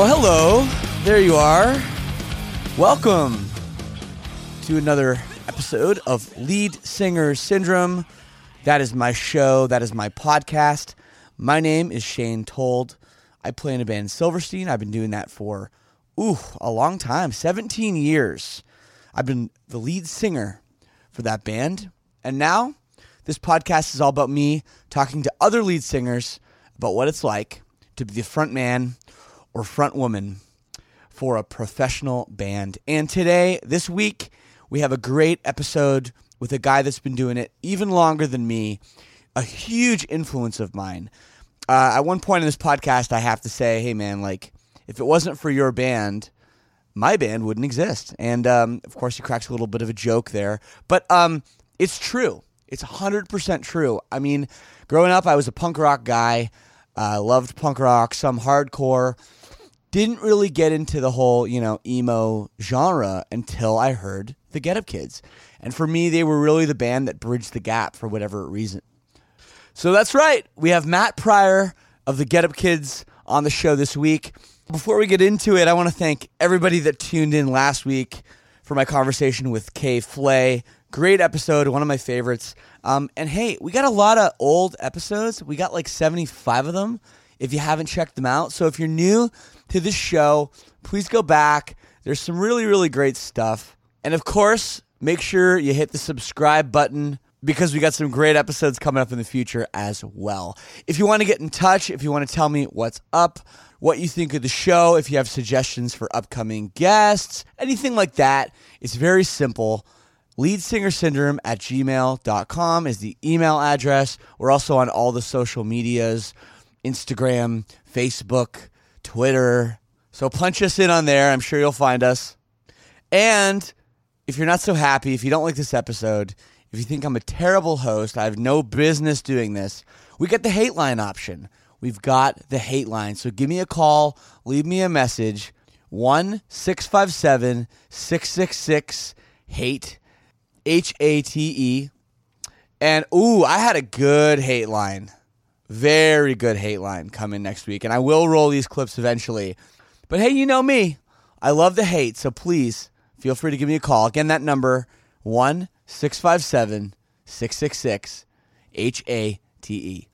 Oh, hello. There you are. Welcome to another episode of Lead Singer Syndrome. That is my show. That is my podcast. My name is Shane Told. I play in a band Silverstein. I've been doing that for, ooh, a long time 17 years. I've been the lead singer for that band. And now this podcast is all about me talking to other lead singers about what it's like to be the front man or front woman for a professional band. And today, this week, we have a great episode with a guy that's been doing it even longer than me, a huge influence of mine. Uh, at one point in this podcast, I have to say, hey, man, like, if it wasn't for your band, my band wouldn't exist. And um, of course, he cracks a little bit of a joke there, but um, it's true. It's 100% true. I mean, growing up, I was a punk rock guy. I uh, loved punk rock, some hardcore didn't really get into the whole, you know, emo genre until I heard the Get Up Kids. And for me, they were really the band that bridged the gap for whatever reason. So that's right. We have Matt Pryor of the Get Up Kids on the show this week. Before we get into it, I want to thank everybody that tuned in last week for my conversation with K.Flay. Great episode, one of my favorites. Um, and hey, we got a lot of old episodes. We got like 75 of them if you haven't checked them out. So if you're new to this show, please go back. There's some really, really great stuff. And of course, make sure you hit the subscribe button because we got some great episodes coming up in the future as well. If you want to get in touch, if you want to tell me what's up, what you think of the show, if you have suggestions for upcoming guests, anything like that, it's very simple. Leadsingersyndrome at gmail.com is the email address. We're also on all the social medias Instagram, Facebook, Twitter. So punch us in on there. I'm sure you'll find us. And if you're not so happy, if you don't like this episode, if you think I'm a terrible host, I have no business doing this, we get the hate line option. We've got the hate line. So give me a call, leave me a message 1 657 666 hate, H A T E. And ooh, I had a good hate line. Very good hate line coming next week. And I will roll these clips eventually. But hey, you know me. I love the hate. So please feel free to give me a call. Again, that number 1 657 666 H A T E.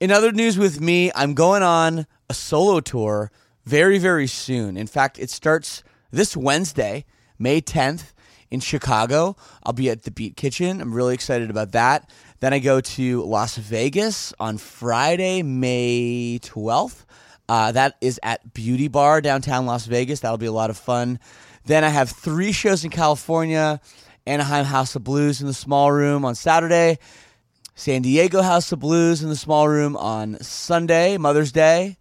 In other news with me, I'm going on a solo tour very, very soon. In fact, it starts this Wednesday, May 10th in Chicago. I'll be at the Beat Kitchen. I'm really excited about that. Then I go to Las Vegas on Friday, May 12th. Uh, that is at Beauty Bar downtown Las Vegas. That'll be a lot of fun. Then I have three shows in California Anaheim House of Blues in the small room on Saturday, San Diego House of Blues in the small room on Sunday, Mother's Day.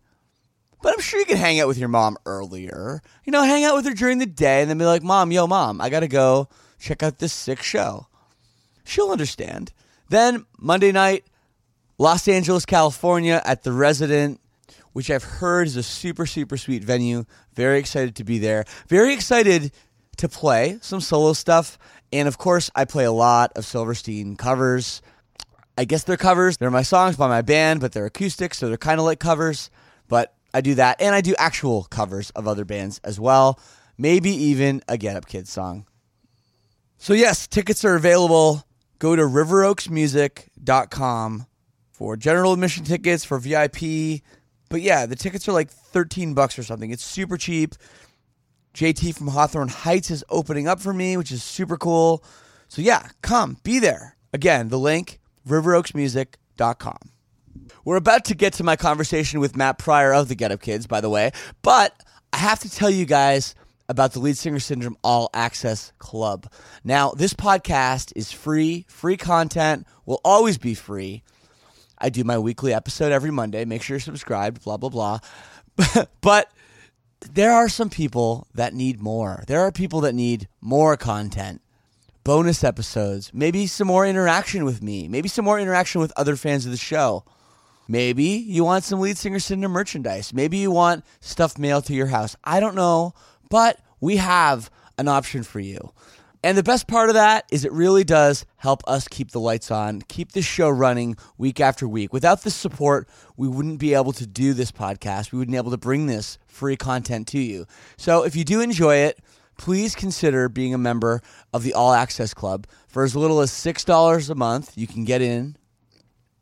But I'm sure you can hang out with your mom earlier. You know, hang out with her during the day and then be like, Mom, yo, mom, I got to go check out this sick show. She'll understand. Then Monday night, Los Angeles, California at the Resident, which I've heard is a super, super sweet venue. Very excited to be there. Very excited to play some solo stuff. And of course, I play a lot of Silverstein covers. I guess they're covers. They're my songs by my band, but they're acoustic, so they're kind of like covers. But I do that. And I do actual covers of other bands as well. Maybe even a Get Up Kids song. So, yes, tickets are available. Go to riveroaksmusic.com for general admission tickets for VIP. But yeah, the tickets are like 13 bucks or something. It's super cheap. JT from Hawthorne Heights is opening up for me, which is super cool. So yeah, come, be there. Again, the link, riveroaksmusic.com. We're about to get to my conversation with Matt Pryor of the Get Up Kids, by the way, but I have to tell you guys about the Lead Singer Syndrome All Access Club. Now, this podcast is free, free content, will always be free. I do my weekly episode every Monday. Make sure you're subscribed, blah, blah, blah. but there are some people that need more. There are people that need more content, bonus episodes, maybe some more interaction with me, maybe some more interaction with other fans of the show. Maybe you want some lead singer syndrome merchandise. Maybe you want stuff mailed to your house. I don't know, but we have an option for you. And the best part of that is it really does help us keep the lights on, keep the show running week after week. Without this support, we wouldn't be able to do this podcast. We wouldn't be able to bring this free content to you. So if you do enjoy it, please consider being a member of the All Access Club. For as little as $6 a month, you can get in.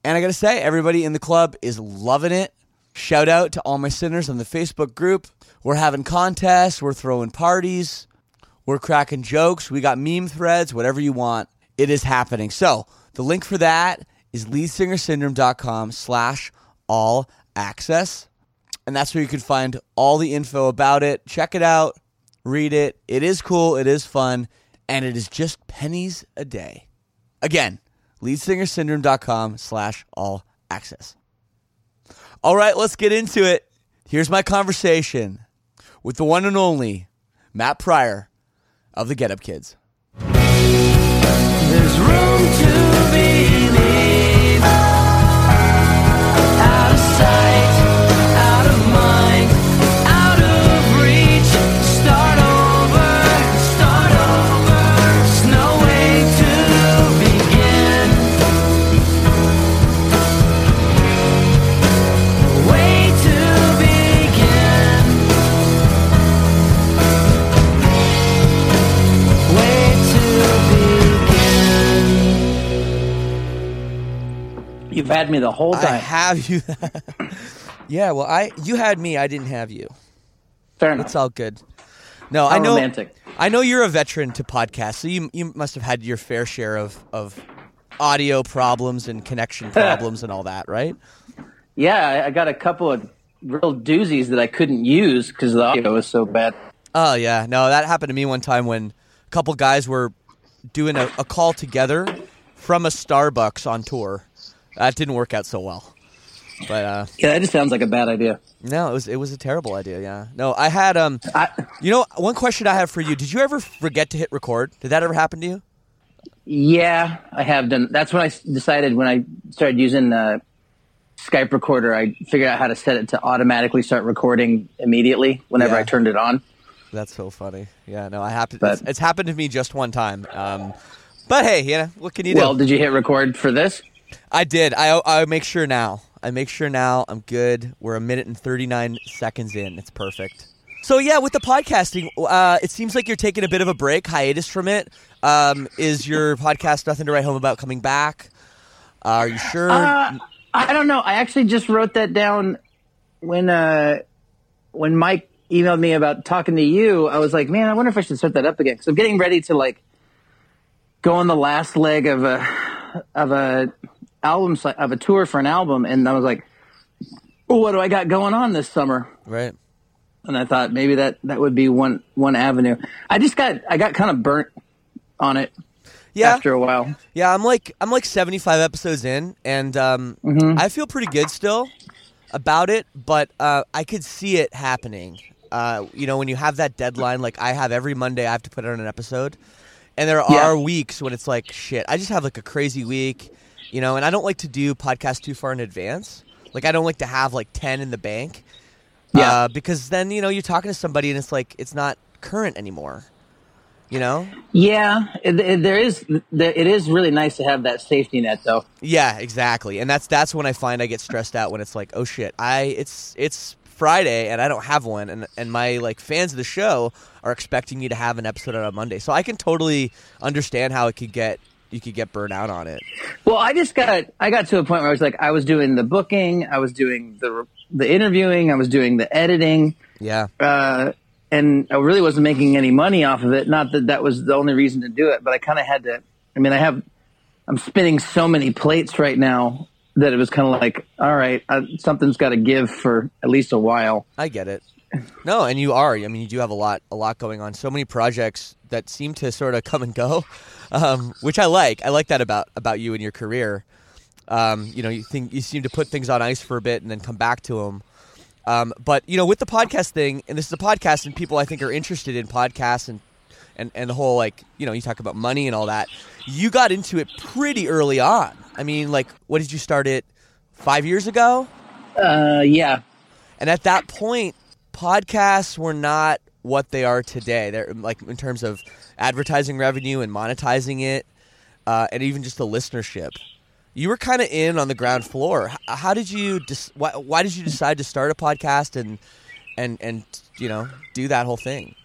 And I got to say, everybody in the club is loving it. Shout out to all my sinners on the Facebook group. We're having contests, we're throwing parties. We're cracking jokes. We got meme threads, whatever you want. It is happening. So the link for that is leadsingersyndrome.com slash all access. And that's where you can find all the info about it. Check it out. Read it. It is cool. It is fun. And it is just pennies a day. Again, leadsingersyndrome.com slash all access. All right, let's get into it. Here's my conversation with the one and only Matt Pryor of the Get Up Kids. There's room to You've had me the whole time. I have you. yeah, well, I you had me. I didn't have you. Fair enough. It's all good. No, How I know. romantic. I know you're a veteran to podcasts, so you you must have had your fair share of of audio problems and connection problems and all that, right? yeah, I- got a couple of real doozies that I couldn't use because the audio was so bad. Oh yeah, no, that happened to me one time when a couple guys were doing a, a call together from a Starbucks on tour. That didn't work out so well, but uh, Yeah, that just sounds like a bad idea. no, it was it was a terrible idea. Yeah, no, I had um, I, you know, one question I have for you: Did you ever forget to hit record? Did that ever happen to you? yeah, I have done. That's when I decided when I started using the Skype recorder, I figured out how to set it to automatically start recording immediately whenever Yeah. I turned it on. That's so funny. Yeah, no, I happened. But- it's, it's happened to me just one time. Um, but hey, you know, what can you do? Well, did you hit record for this? I did. I I make sure now. I make sure now. I'm good. We're a minute and 39 seconds in. It's perfect. So yeah, with the podcasting, uh, it seems like you're taking a bit of a break, hiatus from it. Um, is your podcast nothing to write home about coming back? Uh, are you sure? Uh, I don't know. I actually just wrote that down when uh, when Mike emailed me about talking to you, I was like, man, I wonder if I should start that up again because I'm getting ready to like go on the last leg of a of a album of a tour for an album, and I was like, well, what do I got going on this summer? Right. And I thought maybe that that would be one one avenue. I just got I got kind of burnt on it Yeah. after a while. Yeah, I'm like I'm like 75 episodes in, and um, Mm-hmm. I feel pretty good still about it. But uh, I could see it happening. Uh, you know, when you have that deadline, like I have every Monday, I have to put out an episode, and there Yeah. are weeks when it's like shit. I just have like a crazy week, you know, and I don't like to do podcasts too far in advance. Like I don't like to have like 10 in the bank. Yeah. Uh, because then you know you're talking to somebody and it's like it's not current anymore. You know. Yeah, it, it, there is. There, it is really nice to have that safety net, though. Yeah, exactly. And that's that's when I find I get stressed out when it's like, oh shit, I it's it's Friday and I don't have one, and and my like fans of the show are expecting me to have an episode on a Monday, so I can totally understand how it could get you could get burned out on it. Well, I just got I got to a point where I was like, I was doing the booking, I was doing the the interviewing, I was doing the editing, Yeah, uh, and I really wasn't making any money off of it. Not that that was the only reason to do it, but I kind of had to. I mean, I have I'm spinning so many plates right now that it was kind of like, all right, uh, something's got to give for at least a while. I get it. No, and you are. I mean, you do have a lot a lot going on. So many projects that seem to sort of come and go, um, which I like. I like that about about you and your career. Um, you know, you think you seem to put things on ice for a bit and then come back to them. Um, but you know, with the podcast thing, and this is a podcast, and people I think are interested in podcasts and and and the whole like you know you talk about money and all that. You got into it pretty early on. I mean, like, what did you start it five years ago? Uh, yeah, And at that point, podcasts were not what they are today. They're like in terms of advertising revenue and monetizing it, uh, and even just the listenership. You were kind of in on the ground floor. How did you? Dis- why, why did you decide to start a podcast and and and you know do that whole thing?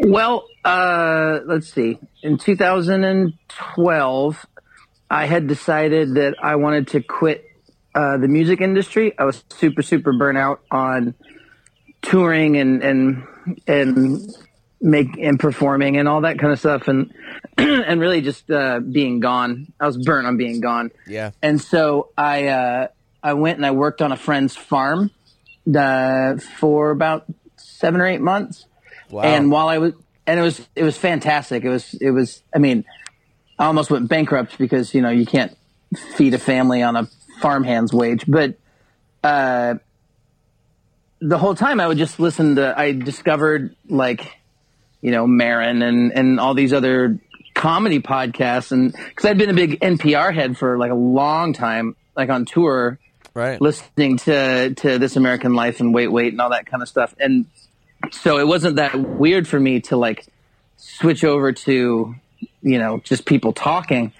Well, uh, let's see. In 2012, I had decided that I wanted to quit uh, the music industry. I was super, super burnt out on touring and and and make and performing and all that kind of stuff, and and really just uh, being gone. I was burnt on being gone. Yeah, And so I uh, I went and I worked on a friend's farm uh, for about seven or eight months. wow. And while I was, and it was it was fantastic. It was it was. I mean, I almost went bankrupt because you know you can't feed a family on a farmhand's wage. But uh, the whole time I would just listen to. I discovered like you know Maron and and all these other comedy podcasts, and because I'd been a big NPR head for like a long time, like on tour right. listening to to This American Life and Wait Wait and all that kind of stuff. And so it wasn't that weird for me to like switch over to you know just people talking.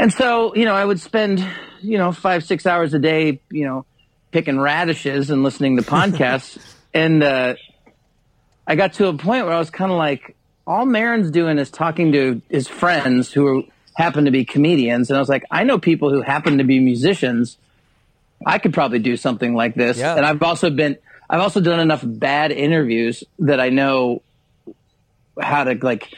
And so you know I would spend you know five six hours a day you know picking radishes and listening to podcasts. and uh, I got to a point where I was kind of like, all Maron's doing is talking to his friends who happen to be comedians. And I was like, I know people who happen to be musicians. I could probably do something like this. Yeah. And I've also been, I've also done enough bad interviews that I know how to like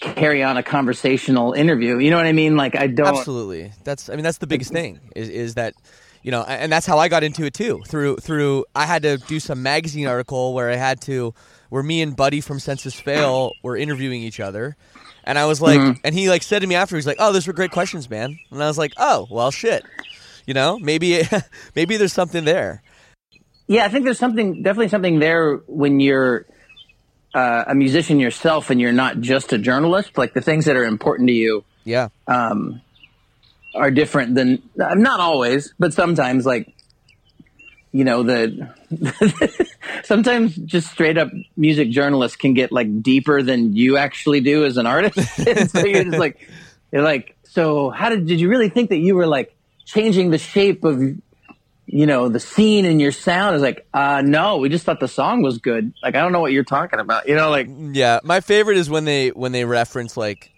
carry on a conversational interview. You know what I mean? Like I don't. Absolutely. That's I mean that's the biggest thing is is that you know and that's how I got into it too. Through through I had to do some magazine article where I had to where me and Buddy from Senses Fail were interviewing each other. And I was like and he like said to me after he's like, "Oh, those were great questions, man." And I was like, "Oh, well shit." You know, maybe maybe there's something there. Yeah, I think there's something definitely something there when you're uh, a musician yourself and you're not just a journalist. Like the things that are important to you Yeah. um, are different than not always, but sometimes like you know the sometimes just straight up music journalists can get like deeper than you actually do as an artist. so you're just like you're like so how did did you really think that you were like changing the shape of you know the scene and your sound is like uh no we just thought the song was good like i don't know what you're talking about you know like Yeah, my favorite is when they when they reference like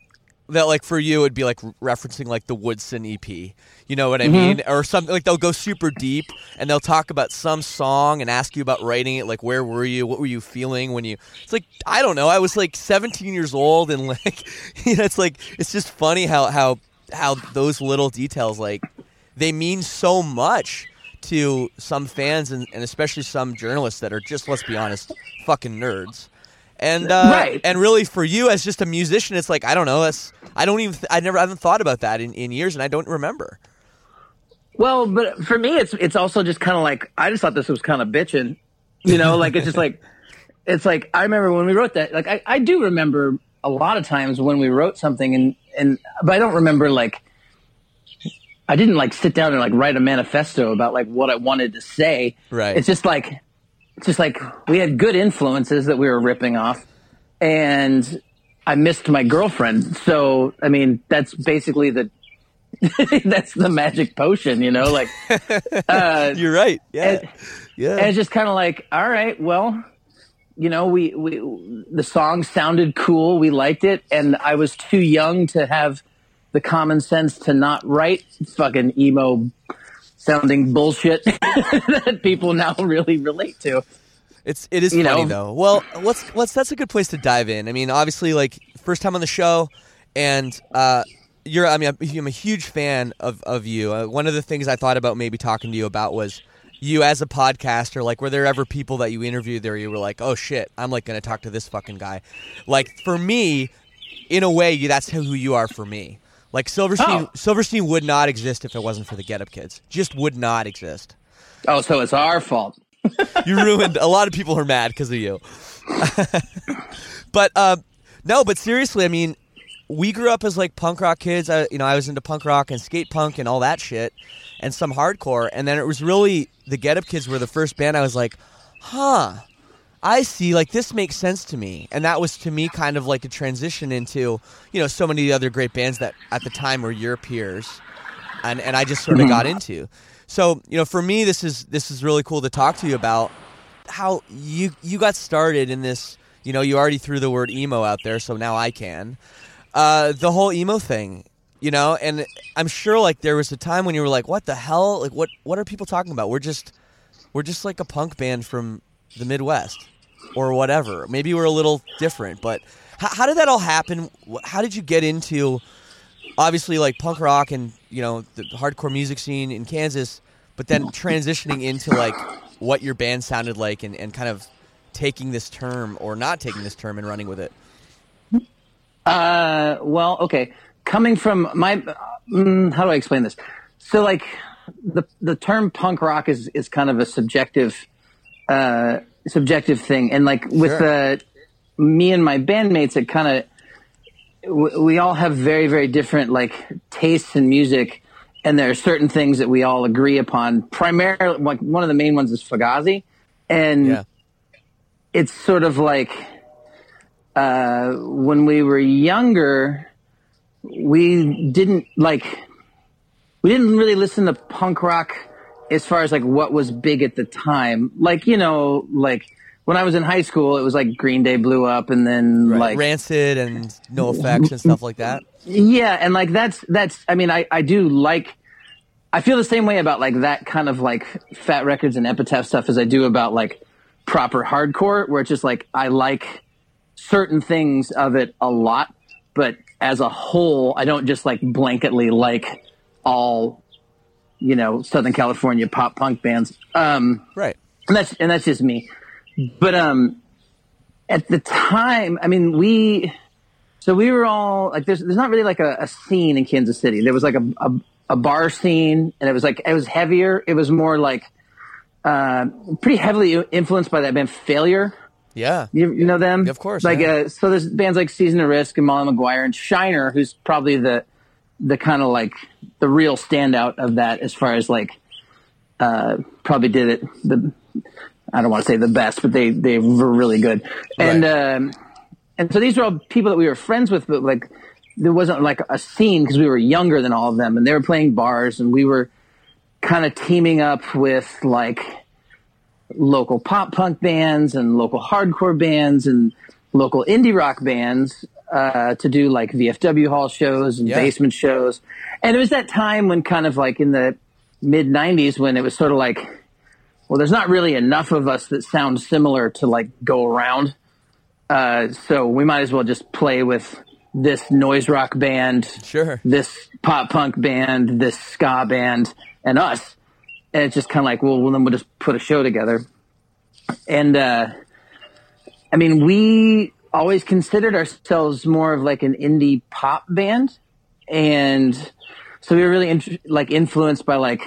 that like for you it'd be like referencing like the Woodson EP. You know what Mm-hmm. I mean? Or something like they'll go super deep and they'll talk about some song and ask you about writing it. Like where were you? What were you feeling when you? It's like I don't know. I was like 17 years old and like you know it's like it's just funny how how how those little details like they mean so much to some fans and, and especially some journalists that are just let's be honest fucking nerds and uh, Right. and really for you as just a musician it's like i don't know that's i don't even th- i never I haven't thought about that in, in years and i don't remember Well, but for me, it's it's also just kind of like I just thought this was kind of bitching, you know, like it's just like it's like I remember when we wrote that. Like I, I do remember a lot of times when we wrote something, and and but I don't remember like I didn't like sit down and like write a manifesto about like what I wanted to say. Right. It's just like it's just like we had good influences that we were ripping off, and I missed my girlfriend. So I mean, that's basically the that's the magic potion, you know, like. Uh, you're right yeah and- yeah And it's just kind of like, all right, well, you know, we, we, the song sounded cool. We liked it. And I was too young to have the common sense to not write fucking emo sounding bullshit that people now really relate to. It's it is You funny know? though. Well, let's let's that's a good place to dive in. I mean, obviously, like first time on the show, and uh, you're. I mean, I'm, a huge fan of of you. Uh, one of the things I thought about maybe talking to you about was you as a podcaster. Like, were there ever people that you interviewed there you were like, oh shit, I'm like going to talk to this fucking guy? Like for me, in a way, you, that's who you are for me. Like Silverstein, Oh. Silverstein would not exist if it wasn't for the Get Up Kids. Just would not exist. Oh, so it's our fault. You ruined a lot of people are mad because of you. but uh, no, but seriously, I mean, we grew up as like punk rock kids. I, you know, I was into punk rock and skate punk and all that shit, and some hardcore. And then it was really the Get Up Kids were the first band I was like, huh. I see, like this makes sense to me, and that was to me kind of like a transition into, you know, so many of the other great bands that at the time were your peers, and and I just sort of got into. So you know, for me, this is this is really cool to talk to you about how you you got started in this. You know, you already threw the word emo out there, so now I can. Uh, the whole emo thing, you know, and I'm sure like there was a time when you were like, "What the hell? Like, what what are people talking about? We're just we're just like a punk band from the Midwest or whatever. Maybe we're a little different, but how, how did that all happen? How did you get into obviously like punk rock and you know the hardcore music scene in Kansas, but then transitioning into like what your band sounded like and, and kind of taking this term or not taking this term and running with it? Uh, well, okay. Coming from my, mm, how do I explain this? So, like, the the term punk rock is is kind of a subjective, uh, subjective thing, and like with Sure. uh, me and my bandmates, it kind of w- we all have very very different like tastes in music, and there are certain things that we all agree upon. Primarily, like one of the main ones is Fugazi, and Yeah. it's sort of like uh, when we were younger, we didn't like we didn't really listen to punk rock as far as like what was big at the time. Like you know, like when I was in high school, it was like Green Day blew up, and then like Rancid and NOFX and stuff like that. yeah, and like that's that's. I mean, I I do like. I feel the same way about like that kind of like Fat Wreck Chords and Epitaph stuff as I do about like proper hardcore, where it's just like I like certain things of it a lot, but as a whole, I don't just like blanketly like all, you know, Southern California pop punk bands. Um, Right. and that's and that's just me. But um, at the time, I mean, we so we were all like, there's there's not really like a, a scene in Kansas City. There was like a, a a bar scene, and it was like it was heavier. It was more like uh, pretty heavily influenced by that band Failure. Yeah. You, you know them? Of course, Like, yeah. uh, so there's bands like Season to Risk and Molly McGuire and Shiner, who's probably the the kind of like the real standout of that as far as like uh, probably did it the I don't want to say the best, but they they were really good. And Right. um, and so these were all people that we were friends with, but like there wasn't like a scene because we were younger than all of them, and they were playing bars, and we were kind of teaming up with like local pop punk bands and local hardcore bands and local indie rock bands uh, to do like VFW hall shows and Yeah. basement shows. And it was that time when kind of like in the mid 90s when it was sort of like, well, there's not really enough of us that sound similar to like go around. Uh, so we might as well just play with this noise rock band, Sure. this pop punk band, this ska band, and us. And it's just kind of like, well, well, then we'll just put a show together. And, uh, I mean, we always considered ourselves more of like an indie pop band. And so we were really int- like influenced by like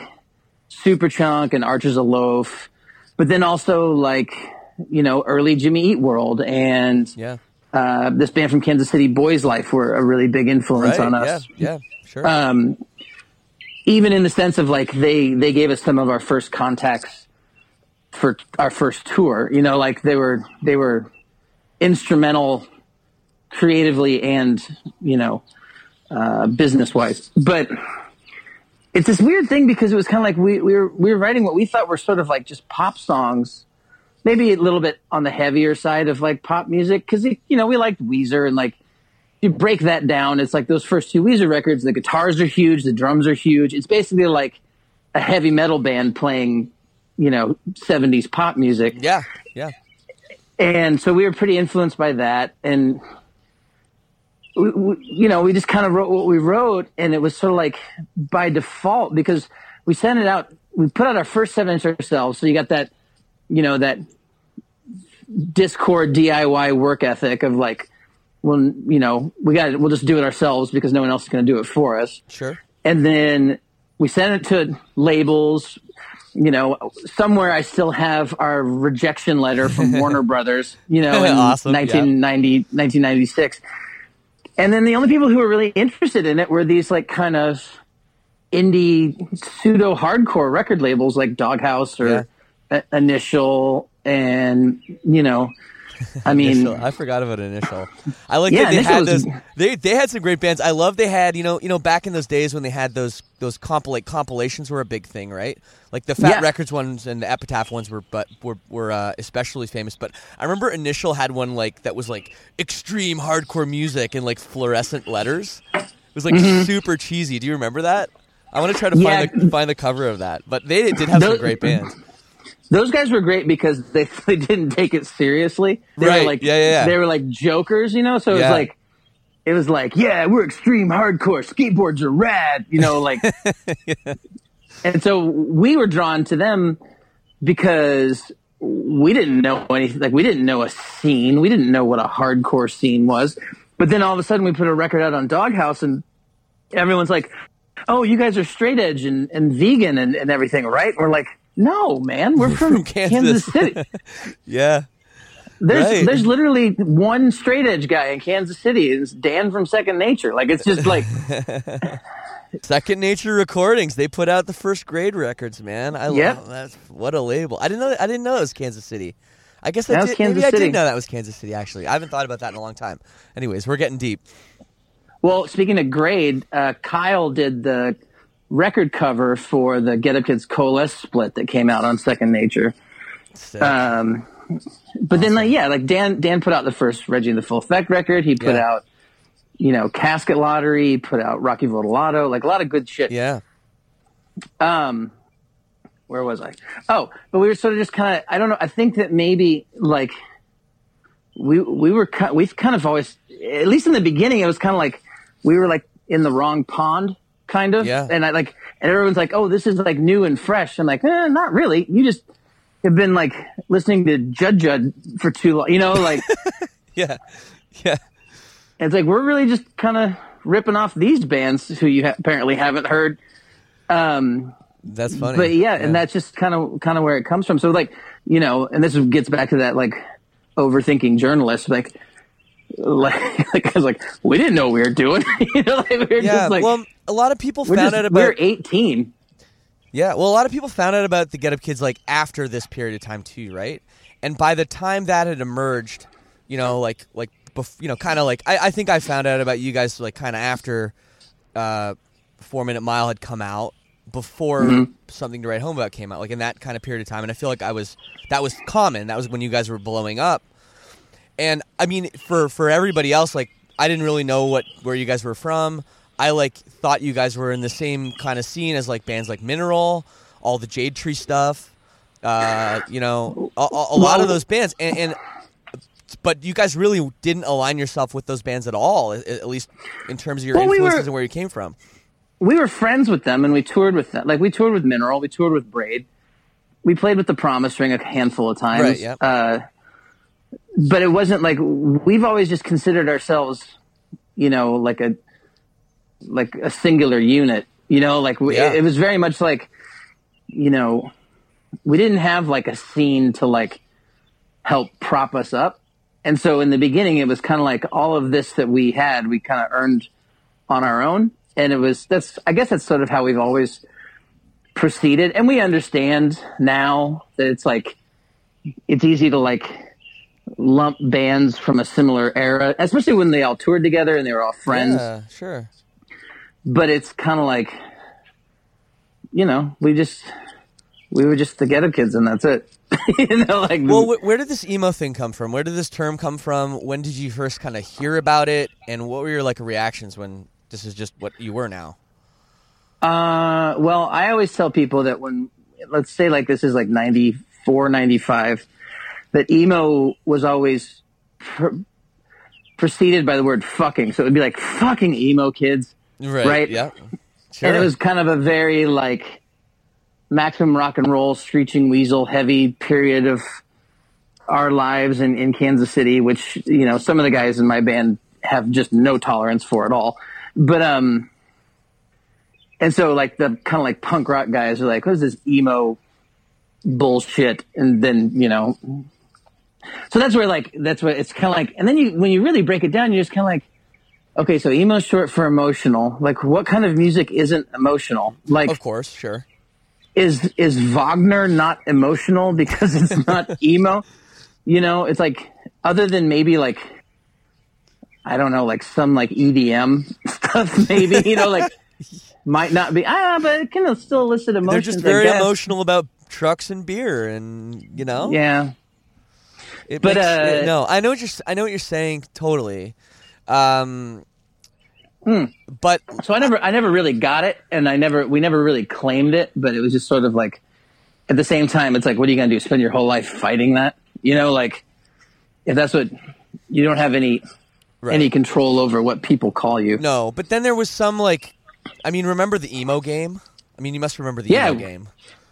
Superchunk and Archers of Loaf, but then also like, you know, early Jimmy Eat World and Yeah. uh, this band from Kansas City, Boys Life, were a really big influence Right. on Yeah. us. Yeah. Sure. Um, even in the sense of like they they gave us some of our first contacts for our first tour. You know, like they were they were instrumental creatively and you know uh, business wise, but. It's this weird thing because it was kind of like we, we were we were writing what we thought were sort of like just pop songs, maybe a little bit on the heavier side of like pop music because you know we liked Weezer and like you break that down, it's like those first two Weezer records. The guitars are huge, the drums are huge. It's basically like a heavy metal band playing, you know, '70s pop music. yeah. And so we were pretty influenced by that, and we, we, you know, we just kind of wrote what we wrote, and it was sort of like by default because we sent it out. We put out our first seven inch ourselves, so you got that, you know, that Dischord DIY work ethic of like, well, you know, we got we'll just do it ourselves because no one else is going to do it for us. Sure. And then we sent it to labels. You know, somewhere I still have our rejection letter from Warner Brothers. You know, in Awesome, yeah. 1990, 1996. And then the only people who were really interested in it were these like kind of indie pseudo hardcore record labels like Doghouse or I- Initial, and you know, I mean, Initial. I forgot about initial. I like Yeah, that they had was- those. They they had some great bands. I love they had you know you know back in those days when they had those those compilate compilations were a big thing, right? Like the Fat Yeah. Records ones and the Epitaph ones were but were were uh, especially famous. But I remember Initial had one like that was like extreme hardcore music and like fluorescent letters. It was like super cheesy. Do you remember that? I want to try to Mm-hmm. Yeah. find the, find the cover of that. But they did have some great bands. Those guys were great because they they didn't take it seriously. They Right. were like Yeah, yeah, yeah. they were like jokers, you know. So it Yeah. was like it was like, yeah, we're extreme hardcore. Skateboards are rad, you know, like. And so we were drawn to them because we didn't know anything. Like we didn't know a scene. We didn't know what a hardcore scene was. But then all of a sudden we put a record out on Doghouse and everyone's like, "Oh, you guys are straight edge and, and vegan and, and everything, right?" We're like, "No, man, we're from, Kansas." Kansas. City. Yeah. There's Right. there's literally one straight edge guy in Kansas City. It's Dan from Second Nature. Like it's just like Second Nature Recordings. They put out the first grade records, man. I Yep. love that's what a label. I didn't know. I didn't know it was Kansas City. I guess I That did, Kansas maybe I City. did know that was Kansas City. Actually, I haven't thought about that in a long time. Anyways, we're getting deep. Well, speaking of grade, uh, Kyle did the record cover for the Get Up Kids Coalesce split that came out on Second Nature. Um, but then, like, yeah, like Dan, Dan put out the first Reggie and the Full Effect record. He put Yeah. out, you know, Casket Lottery. Put out Rocky Votolato. Like a lot of good shit. yeah. Um, where was I? Oh, but we were sort of just kind of. I don't know. I think that maybe like we we were we've kind of always, at least in the beginning, it was kind of like we were like in the wrong pond, kind of. Yeah. And I like, and everyone's like, "Oh, this is like new and fresh." I'm like, eh, not really. You just have been like listening to Judd Judd for too long. You know, like Yeah. Yeah. it's like we're really just kind of ripping off these bands who you ha- apparently haven't heard. Um, That's funny. but yeah, and that's just kind of kind of where it comes from. So like, you know, and this gets back to that like overthinking journalist, like. Like, like I was like, we didn't know what we were doing. you know, like we were yeah. just like, well, a lot of people we're found just, out about. we're 18. Yeah, well, a lot of people found out about the Get Up Kids like after this period of time too, right? And by the time that had emerged, you know, like like bef- you know, kind of like I, I think I found out about you guys like kind of after uh, Four Minute Mile had come out, before Mm-hmm. Something to Write Home About came out, like in that kind of period of time. And I feel like I was that was common. That was when you guys were blowing up. And I mean, for for everybody else, like I didn't really know what where you guys were from. I like thought you guys were in the same kind of scene as like bands like Mineral, all the Jade Tree stuff. Uh, you know, a, a, a lot of those bands, and, and but you guys really didn't align yourself with those bands at all, at, at least in terms of your Well, we influences were- and where you came from. we were friends with them and we toured with them. Like we toured with Mineral, we toured with Braid. We played with the Promise Ring a handful of times. Right, yep. Uh, but it wasn't like we've always just considered ourselves, you know, like a like a singular unit. You know, like we, Yeah. it, it was very much like, you know, we didn't have like a scene to like help prop us up. And so in the beginning, it was kind of like all of this that we had, we kind of earned on our own. And it was, that's, I guess that's sort of how we've always proceeded. And we understand now that it's like, it's easy to like lump bands from a similar era, especially when they all toured together and they were all friends. Yeah, sure. But it's kind of like, you know, we just, we were just the ghetto kids and that's it. you know, like, Well, wh- where did this emo thing come from? Where did this term come from? When did you first kind of hear about it? And what were your like reactions when this is just what you were now? Uh, well, I always tell people that when, let's say like this is like 94, 95, that emo was always pr- preceded by the word fucking. So it would be like fucking emo kids. Right. Yeah. Sure. And it was kind of a very like maximum rock and roll, screeching weasel heavy period of our lives in, in Kansas City, which, you know, some of the guys in my band have just no tolerance for at all. But, um, and so like the kind of like punk rock guys are like, what is this emo bullshit? And then, you know, so that's where like, that's what it's kind of like, and then you, when you really break it down, you're just kind of like, okay, so emo short for emotional. Like what kind of music isn't emotional? Like, of course, sure. is is Wagner not emotional because it's not emo? You know, it's like other than maybe like I don't know, like some like EDM stuff, maybe you know, like might not be ah, but it can still elicit emotions. They're just very emotional about trucks and beer, and you know. Yeah, It But, makes- uh, no, I know what you're. s- I know what you're saying totally. Um, Hmm. but so I never I never really got it, and I never we never really claimed it, but it was just sort of like at the same time, it's like, what are you gonna do? Spend your whole life fighting that? You know, like if that's what you don't have any Right. any control over what people call you. no, but then there was some like, I mean, remember the emo game? I mean, you must remember the Yeah. emo game.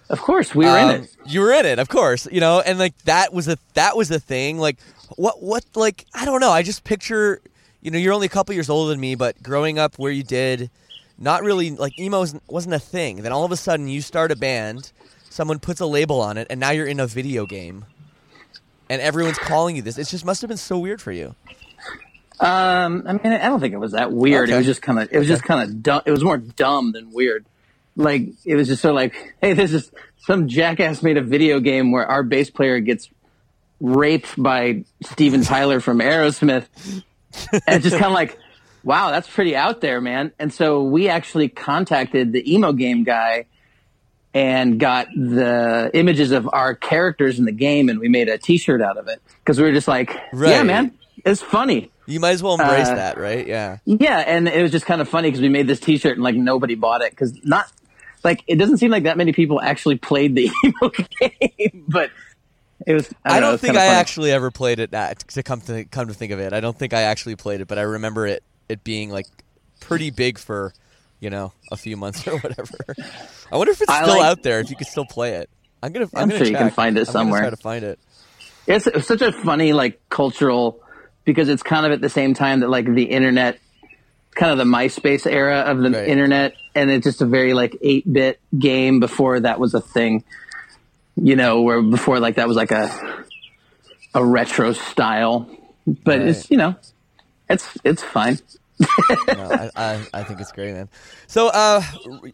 Of course, we were Um, in it. You were in it, of course. You know, and like that was a that was a thing. Like what what like I don't know. I just picture you know you're only a couple years older than me, but growing up where you did, not really like emo wasn't- a thing. Then all of a sudden you start a band, someone puts a label on it, and now you're in a video game, and everyone's calling you this. It just must have been so weird for you. Um, I mean, I don't think it was that weird. It was just kind of, it was just kind of dumb. It was more dumb than weird. Like, it was just sort of like, hey, this is some jackass made a video game where our bass player gets raped by Steven Tyler from Aerosmith. And it's just kind of like, wow, that's pretty out there, man. And so we actually contacted the emo game guy and got the images of our characters in the game and we made a t-shirt out of it because we were just like, yeah, man, it's funny. You might as well embrace Uh, that, right? Yeah. Yeah, and it was just kind of funny because we made this T-shirt and like nobody bought it because not like it doesn't seem like that many people actually played the emo game, but it was. I I don't, know, don't it's think I funny. actually ever played it. To come to come to think of it, I don't think I actually played it, but I remember it it being like pretty big for you know a few months or whatever. I wonder if it's I still like- out there. If you could still play it, I'm gonna. I'm, I'm gonna sure you can find it I'm somewhere. Try to find it. It's, it's such a funny like cultural because it's kind of at the same time that like the internet, kind of the MySpace era of the Right. internet, and it's just a very like eight bit game before that was a thing. You know, where before like that was like a a retro style, but it's you know, it's it's fine. No, I, I, I think it's great, man. So uh,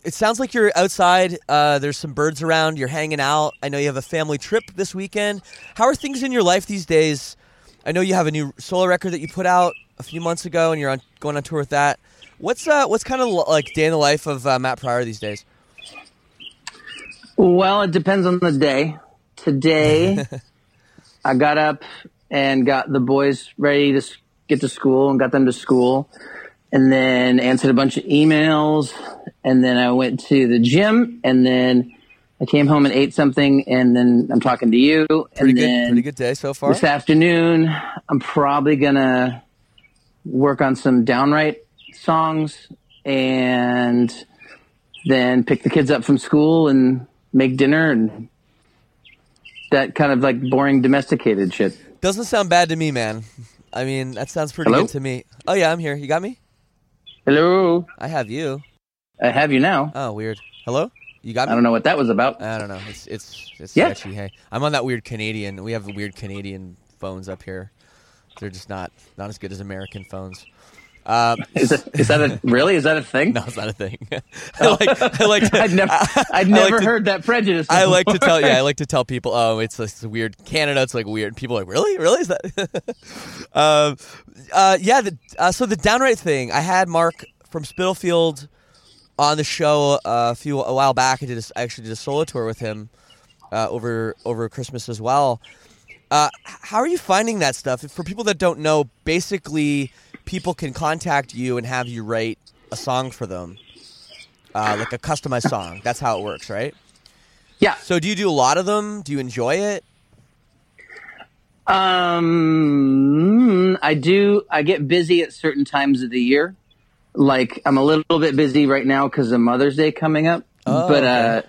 it sounds like you're outside. Uh, there's some birds around. You're hanging out. I know you have a family trip this weekend. How are things in your life these days? I know you have a new solo record that you put out a few months ago, and you're on, going on tour with that. What's uh, what's kind of like day in the life of uh, Matt Pryor these days? Well, it depends on the day. Today, I got up and got the boys ready to get to school and got them to school, and then answered a bunch of emails, and then I went to the gym, and then I came home and ate something, and then I'm talking to you, Pretty and good. then Pretty good day so far. this afternoon, I'm probably gonna work on some downright songs and then pick the kids up from school and make dinner and that kind of like boring domesticated shit. Doesn't sound bad to me, man. I mean, that sounds pretty Hello? good to me. Oh yeah, I'm here. You got me? Hello, I have you. I have you now. Oh, weird. Hello? You got me? I don't know what that was about. I don't know. It's it's it's Yeah. sketchy. Hey, I'm on that weird Canadian. We have weird Canadian phones up here. They're just not not as good as American phones. Um, Is that, is that a really? Is that a thing? no, it's not a thing. I like I like to, I'd never, I'd never like to- heard that prejudice. I like to tell yeah, I like to tell people, oh, it's this weird Canada. It's like weird. People are like, really, really is that? um, uh, yeah. The, uh, so the Downwrite thing. I had Mark from Spitalfield on the show uh, a few a while back. I did a, I actually did a solo tour with him uh, over over Christmas as well. Uh, how are you finding that stuff? For people that don't know, basically, people can contact you and have you write a song for them, uh, like a customized song. That's how it works, right? Yeah. So do you do a lot of them? Do you enjoy it? Um, I do. I get busy at certain times of the year. Like I'm a little bit busy right now because of Mother's Day coming up. Oh, but okay.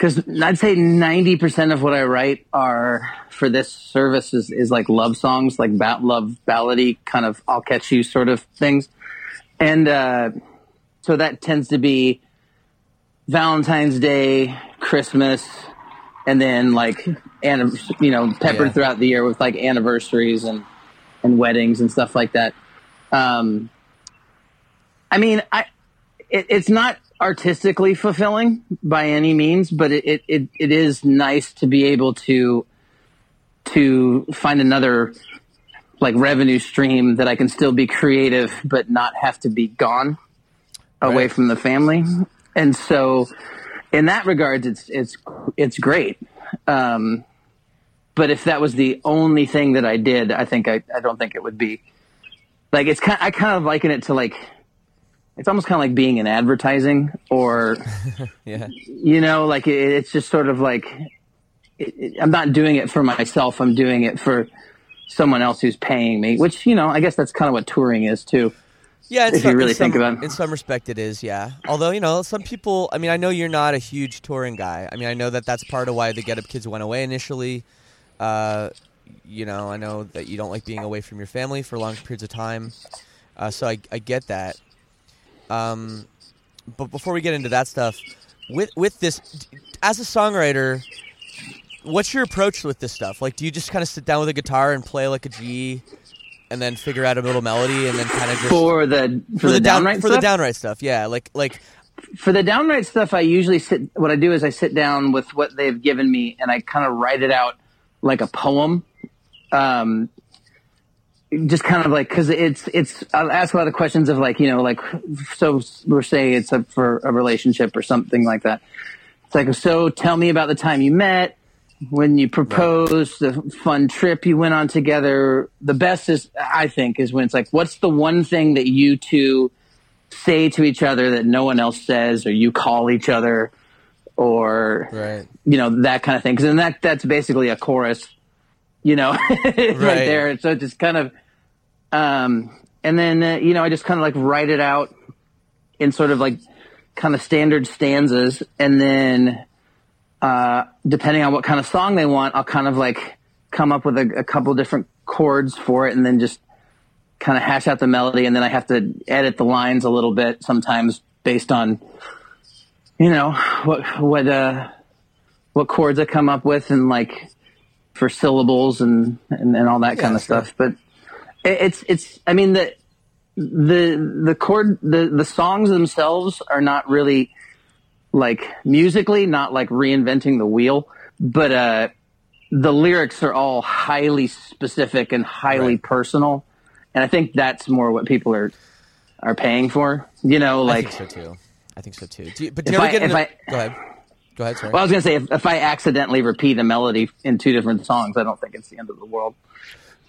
Because I'd say ninety percent of what I write are for this service is, is like love songs, like ba- love ballady kind of I'll catch you sort of things, and uh, so that tends to be Valentine's Day, Christmas, and then like and you know peppered Yeah. throughout the year with like anniversaries and and weddings and stuff like that. Um, I mean, I it, it's not artistically fulfilling by any means, but it, it, it, is nice to be able to to find another like revenue stream that I can still be creative but not have to be gone away Right. from the family. And so in that regards it's it's it's great. Um, but if that was the only thing that I did, I think I, I don't think it would be like it's kind I kind of liken it to like it's almost kind of like being in advertising or Yeah. you know like it, it's just sort of like it, it, i'm not doing it for myself i'm doing it for someone else who's paying me which you know i guess that's kind of what touring is too Yeah, If some, you really in some, think about it. in some respect, it is. Yeah. Although you know, some people. I mean, I know you're not a huge touring guy. I mean, I know that that's part of why the Get Up Kids went away initially. Uh, you know, I know that you don't like being away from your family for long periods of time. Uh, so I, I get that. Um, but before we get into that stuff, with with this, as a songwriter, what's your approach with this stuff? Like, do you just kind of sit down with a guitar and play like a G, and then figure out a little melody, and then kind of just for the for, the, down- Downwrite for the Downwrite stuff. Yeah, like like for the downright stuff i usually sit what i do is i sit down with what they've given me and i kind of write it out like a poem um just kind of like because it's it's i'll ask a lot of questions of like you know like so we're saying it's a, for a relationship or something like that it's like so tell me about the time you met when you proposed the fun trip you went on together the best is i think is when it's like what's the one thing that you two say to each other that no one else says or you call each other or right. you know that kind of thing because then that that's basically a chorus you know right. there so it's just kind of um and then uh, you know i just kind of like write it out in sort of like kind of standard stanzas and then uh depending on what kind of song they want i'll kind of like come up with a, a couple different chords for it and then just kind of hash out the melody and then i have to edit the lines a little bit sometimes based on you know what what uh what chords I come up with and like for syllables and and, and all that kind of sure. stuff. But it's it's I mean the the the chord the the songs themselves are not really like musically not like reinventing the wheel, but uh the lyrics are all highly specific and highly Right. personal. And I think that's more what people are are paying for. You know, like I think so too. I think so too. Do you, but do you ever I- get into, I- Go ahead. Go ahead. Sorry. Well, I was gonna say if, if I accidentally repeat a melody in two different songs, I don't think it's the end of the world.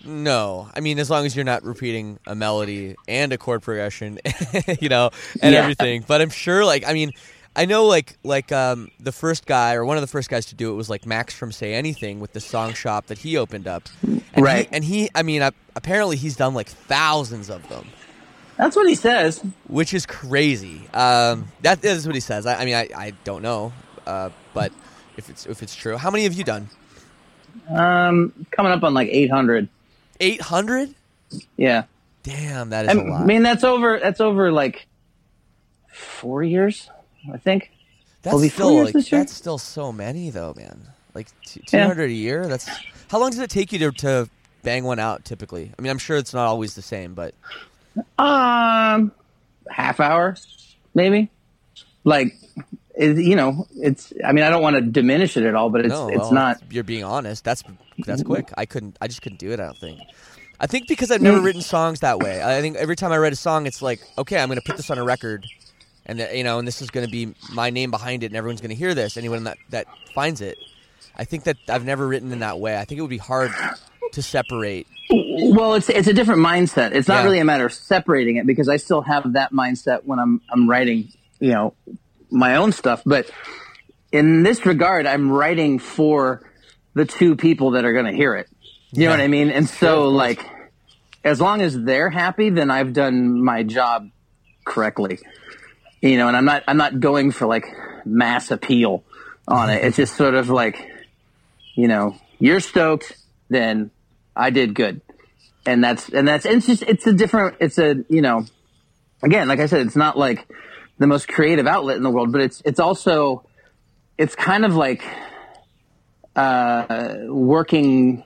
No, I mean as long as you're not repeating a melody and a chord progression, you know, and Yeah. everything. But I'm sure, like, I mean, I know, like, like um, the first guy or one of the first guys to do it was like Max from Say Anything with the song shop that he opened up, and Right. He, and he, I mean, uh, apparently he's done like thousands of them, That's what he says. which is crazy. Um, that is what he says. I, I mean, I, I don't know, uh, but if it's if it's true, how many have you done? Um, coming up on like 800. Eight hundred. Yeah. Damn, that is I a lot. I mean, that's over. That's over like four years, I think. That's still like that's still so many though, man. Like two hundred Yeah. a year. That's how long does it take you to to bang one out typically? I mean, I'm sure it's not always the same, but Um, half hour, maybe. Like, it, you know, it's. I mean, I don't want to diminish it at all, but it's no, it's well, not. You're being honest. That's that's quick. I couldn't. I just couldn't do it. I don't think. I think because I've never written songs that way. I think every time I write a song, it's like, okay, I'm going to put this on a record, and that, you know, and this is going to be my name behind it, and everyone's going to hear this. Anyone that that finds it. I think that I've never written in that way. I think it would be hard to separate. Well, it's it's a different mindset. It's not Yeah. really a matter of separating it because I still have that mindset when I'm I'm writing, you know, my own stuff. But in this regard, I'm writing for the two people that are going to hear it. You know what I mean? And so, like, as long as they're happy, then I've done my job correctly. You know, and I'm not I'm not going for like mass appeal on it. It's just sort of like, you know, you're stoked, then I did good and that's and that's it's just it's a different it's a you know again like i said it's not like the most creative outlet in the world but it's it's also it's kind of like uh working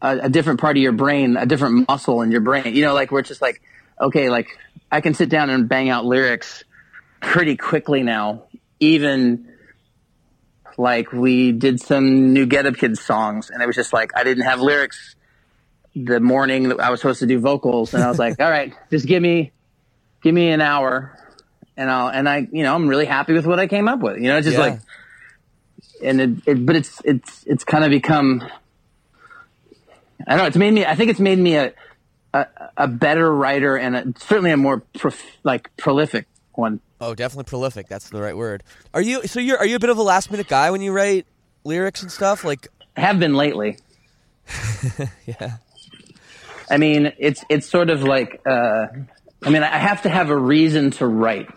a, a different part of your brain a different muscle in your brain. You know like we're just like okay like i can sit down and bang out lyrics pretty quickly now. Even like we did some new get up kids songs and it was just like i didn't have lyrics the morning that I was supposed to do vocals, and I was like, "All right, just give me, give me an hour, and I'll." And I, you know, I'm really happy with what I came up with. You know, it's just Yeah. like, and it, it, but it's it's it's kind of become. I don't know. It's made me. I think it's made me a a, a better writer and a, certainly a more prof, like prolific one. Oh, definitely prolific. That's the right word. Are you so you're are you a bit of a last minute guy when you write lyrics and stuff? Like Have been lately. yeah. I mean, it's it's sort of like uh, I mean, I have to have a reason to write.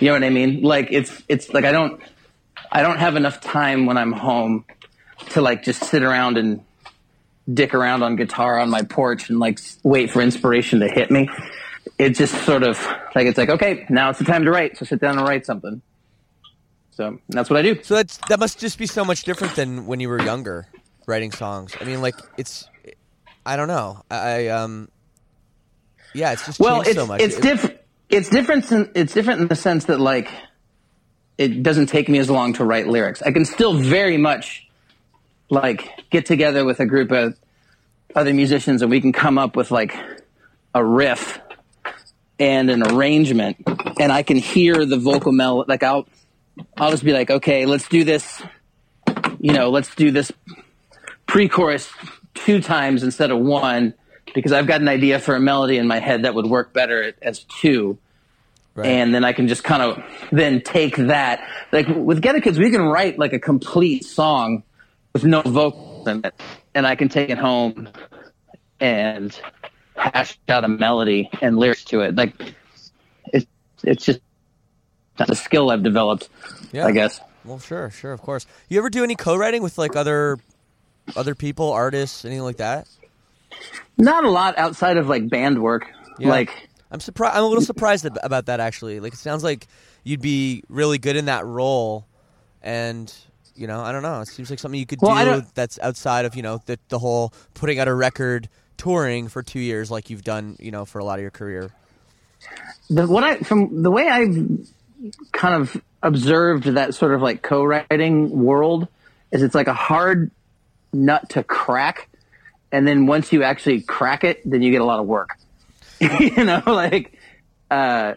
You know what I mean? Like it's it's like I don't I don't have enough time when I'm home to like just sit around and dick around on guitar on my porch and like wait for inspiration to hit me. It just sort of like it's like okay, now it's the time to write, so sit down and write something. So that's what I do. So that's that must just be so much different than when you were younger writing songs. I mean like it's I don't know. I, I um yeah, it's just well it's so much. it's It- different it's different in, it's different in the sense that like it doesn't take me as long to write lyrics. I can still very much like get together with a group of other musicians and we can come up with like a riff and an arrangement. And i can hear the vocal mel like i'll i'll just be like okay let's do this you know let's do this pre-chorus two times instead of one because I've got an idea for a melody in my head that would work better as two. right. And then I can just kind of then take that. Like with Get Up Kids, we can write like a complete song with no vocals in it. And I can take it home and hash out a melody and lyrics to it. Like it's, it's just that's a skill I've developed, yeah. I guess. Well, sure, sure, of course. You ever do any co-writing with like other other people, artists, anything like that? Not a lot outside of like band work. Yeah. Like, I'm surprised. I'm a little surprised about that actually. Like, it sounds like you'd be really good in that role, and you know, I don't know. It seems like something you could Well, do that's outside of you know the the whole putting out a record, touring for two years, like you've done, you know, for a lot of your career. the what I from the way I've kind of observed that sort of like co-writing world is it's like a hard nut to crack, and then once you actually crack it, then you get a lot of work. you know, like, uh,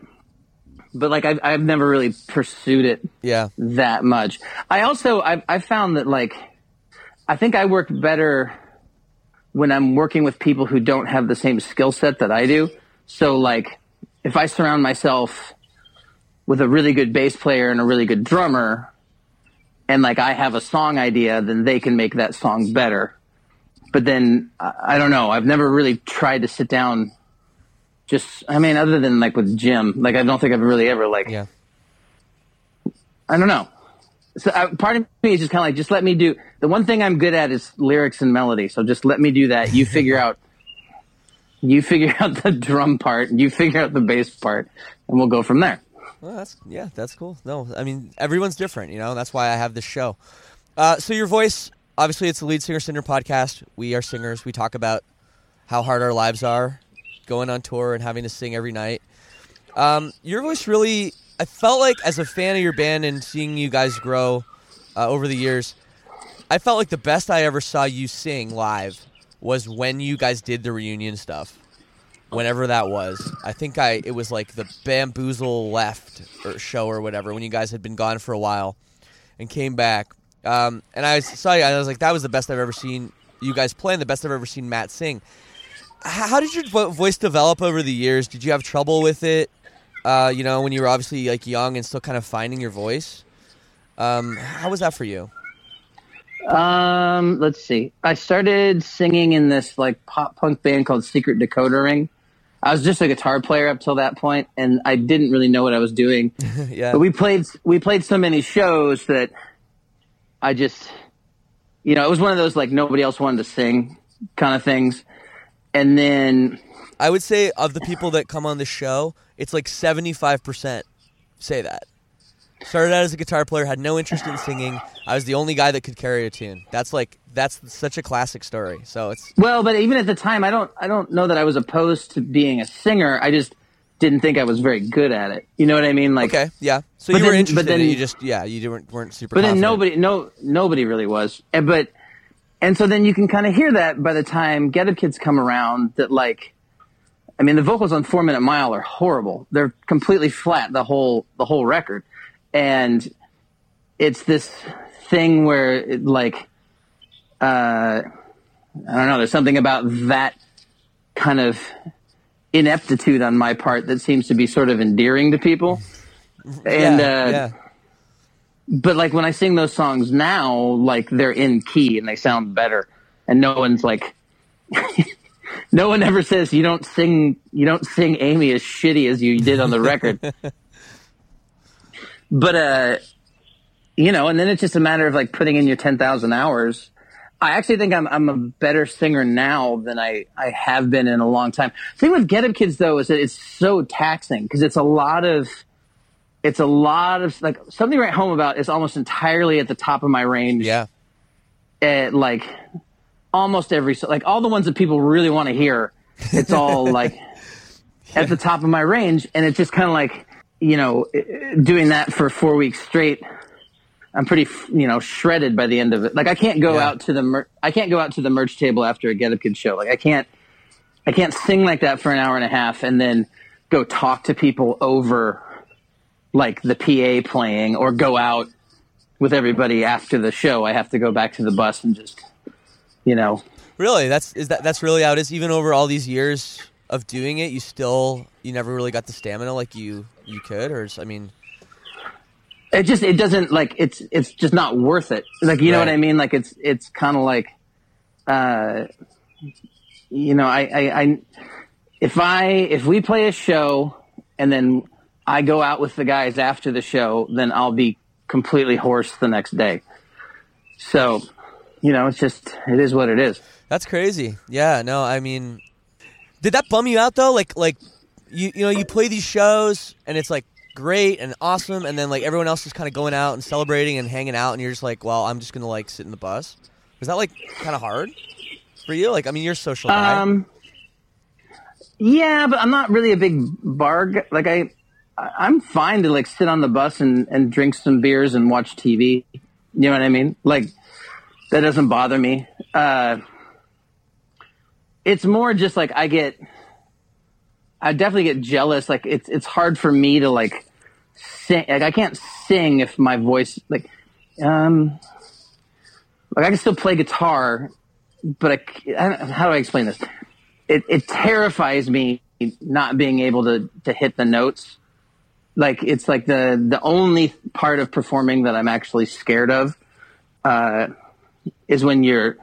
but like I've I've never really pursued it Yeah, that much. I also I've I found that like I think I work better when I'm working with people who don't have the same skill set that I do. So like if I surround myself with a really good bass player and a really good drummer and like I have a song idea, then they can make that song better. But then I I don't know. I've never really tried to sit down just I mean other than like with Jim, like I don't think I've really ever like Yeah. I don't know. So uh, part of me is just kind of like, just let me do the one thing I'm good at is lyrics and melody. So just let me do that. You figure out, you figure out the drum part, you figure out the bass part, and we'll go from there. Well, that's yeah, that's cool. No, I mean everyone's different, you know. That's why I have this show. Uh, so your voice, obviously, it's the lead singer syndrome podcast. We are singers. We talk about how hard our lives are, going on tour and having to sing every night. Um, your voice really, I felt like as a fan of your band and seeing you guys grow uh, over the years, I felt like the best I ever saw you sing live was when you guys did the reunion stuff whenever that was. I think I it was like the Bamboozle left or show or whatever when you guys had been gone for a while and came back. Um, and I saw you. I was like, that was the best I've ever seen you guys play, and the best I've ever seen Matt sing. How did your vo- voice develop over the years? Did you have trouble with it? Uh, you know, when you were obviously like young and still kind of finding your voice. Um, how was that for you? Um, let's see. I started singing in this like pop punk band called Secret Dakota Ring. I was just a guitar player up till that point, and I didn't really know what I was doing. yeah, But we played we played so many shows that I just you know, it was one of those like nobody else wanted to sing kind of things. And then I would say of the people that come on the show, it's like seventy five percent say that. Started out as a guitar player, had no interest in singing. I was the only guy that could carry a tune. That's like that's such a classic story. So it's well, but even at the time I don't I don't know that I was opposed to being a singer. I just didn't think I was very good at it. You know what I mean? Like okay, yeah. So you were then- interested but then- You just yeah, you weren't weren't super. but then nobody no nobody really was and but and so then you can kind of hear that by the time get up kids come around that like i mean the vocals on four minute mile are horrible they're completely flat the whole the whole record and it's this thing where it, like uh i don't know there's something about that kind of ineptitude on my part that seems to be sort of endearing to people and yeah, uh yeah. but like when I sing those songs now, like they're in key and they sound better, and no one's like, no one ever says you don't sing, you don't sing Amy as shitty as you did on the record. but uh, you know, and then it's just a matter of like putting in your ten thousand hours. I actually think I'm I'm a better singer now than I I have been in a long time. thing with Get Up Kids though is that it's so taxing because it's a lot of it's a lot of like Something Write Home About is almost entirely at the top of my range yeah. at like almost every like all the ones that people really want to hear it's all like at the top of my range and it's just kind of like you know doing that for four weeks straight i'm pretty you know shredded by the end of it. Like i can't go Yeah. out to the mer- i can't go out to the merch table after a get up kid show. Like i can't i can't sing like that for an hour and a half and then go talk to people over like the pa playing or go out with everybody after the show. I have to go back to the bus and just you know. Really, that's is that that's really how it is. Even over all these years of doing it, you still you never really got the stamina like you you could, or is- I mean, it just it doesn't like it's it's just not worth it. Like you know what i mean? Like it's it's kind of like uh you know I, I i if i if we play a show and then i go out with the guys after the show then i'll be completely hoarse the next day. So you know it's just it is what it is. That's crazy. Yeah, no, I mean, did that bum you out though? Like, like you you know you play these shows and it's like great and awesome, and then like everyone else is kind of going out and celebrating and hanging out, and you're just like, well, I'm just gonna like sit in the bus. Was that like kind of hard for you? Like, I mean, you're social guy. Um, yeah, but I'm not really a big bar. Guy. Like I- I'm fine to like sit on the bus and and drink some beers and watch TV. You know what I mean? Like that doesn't bother me. Uh, it's more just like I get, I definitely get jealous. Like it's it's hard for me to like sing. Like I can't sing if my voice like, um, like I can still play guitar but I, I how do I explain this? It, it terrifies me not being able to to hit the notes. Like it's like the the only part of performing that I'm actually scared of uh, is when your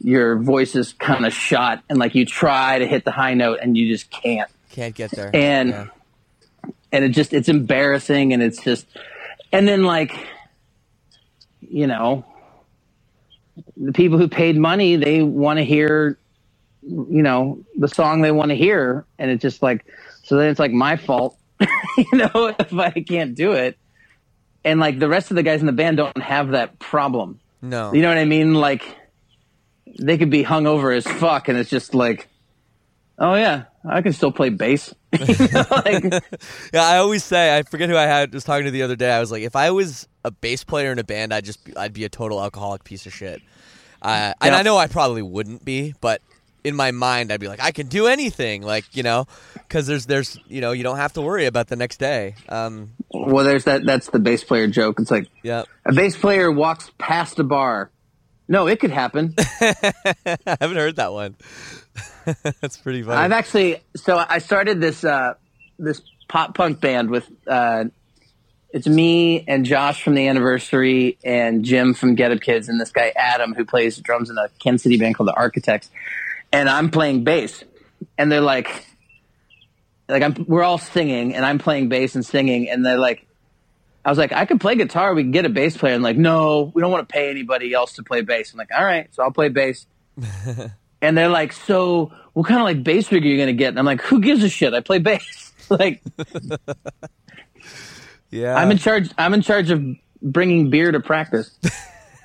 your voice is kind of shot and like you try to hit the high note and you just can't Can't get there. and Yeah. And it just it's embarrassing and it's just and then like you know the people who paid money they want to hear you know the song they want to hear. And it's just like so then it's like my fault you know if i can't do it. And like the rest of the guys in the band don't have that problem. No. you know what i mean? Like they could be hungover as fuck and it's just like oh yeah i can still play bass like, Yeah, I always say I forget who I had was talking to the other day. I was like, if I was a bass player in a band, I'd just be, I'd be a total alcoholic piece of shit. Uh, And Yeah. I know I probably wouldn't be, but in my mind, I'd be like, I can do anything, like you know, because there's there's you know you don't have to worry about the next day. Um, Well, there's that. That's the bass player joke. It's like yeah, a bass player walks past a bar. No, it could happen. I haven't heard that one. That's pretty funny. I've actually. So I started this uh, this pop punk band with. Uh, it's me and Josh from the Anniversary and Jim from Get Up Kids and this guy Adam who plays drums in a Kansas City band called the Architects, and I'm playing bass, and they're like, like I'm we're all singing and I'm playing bass and singing, and they're like, I was like, I could play guitar. We can get a bass player. And like, no, we don't want to pay anybody else to play bass. I'm like, all right, so I'll play bass. and they're like, so what kind of like bass rig are you going to get? And I'm like, who gives a shit? I play bass. like, yeah, I'm in charge. I'm in charge of bringing beer to practice.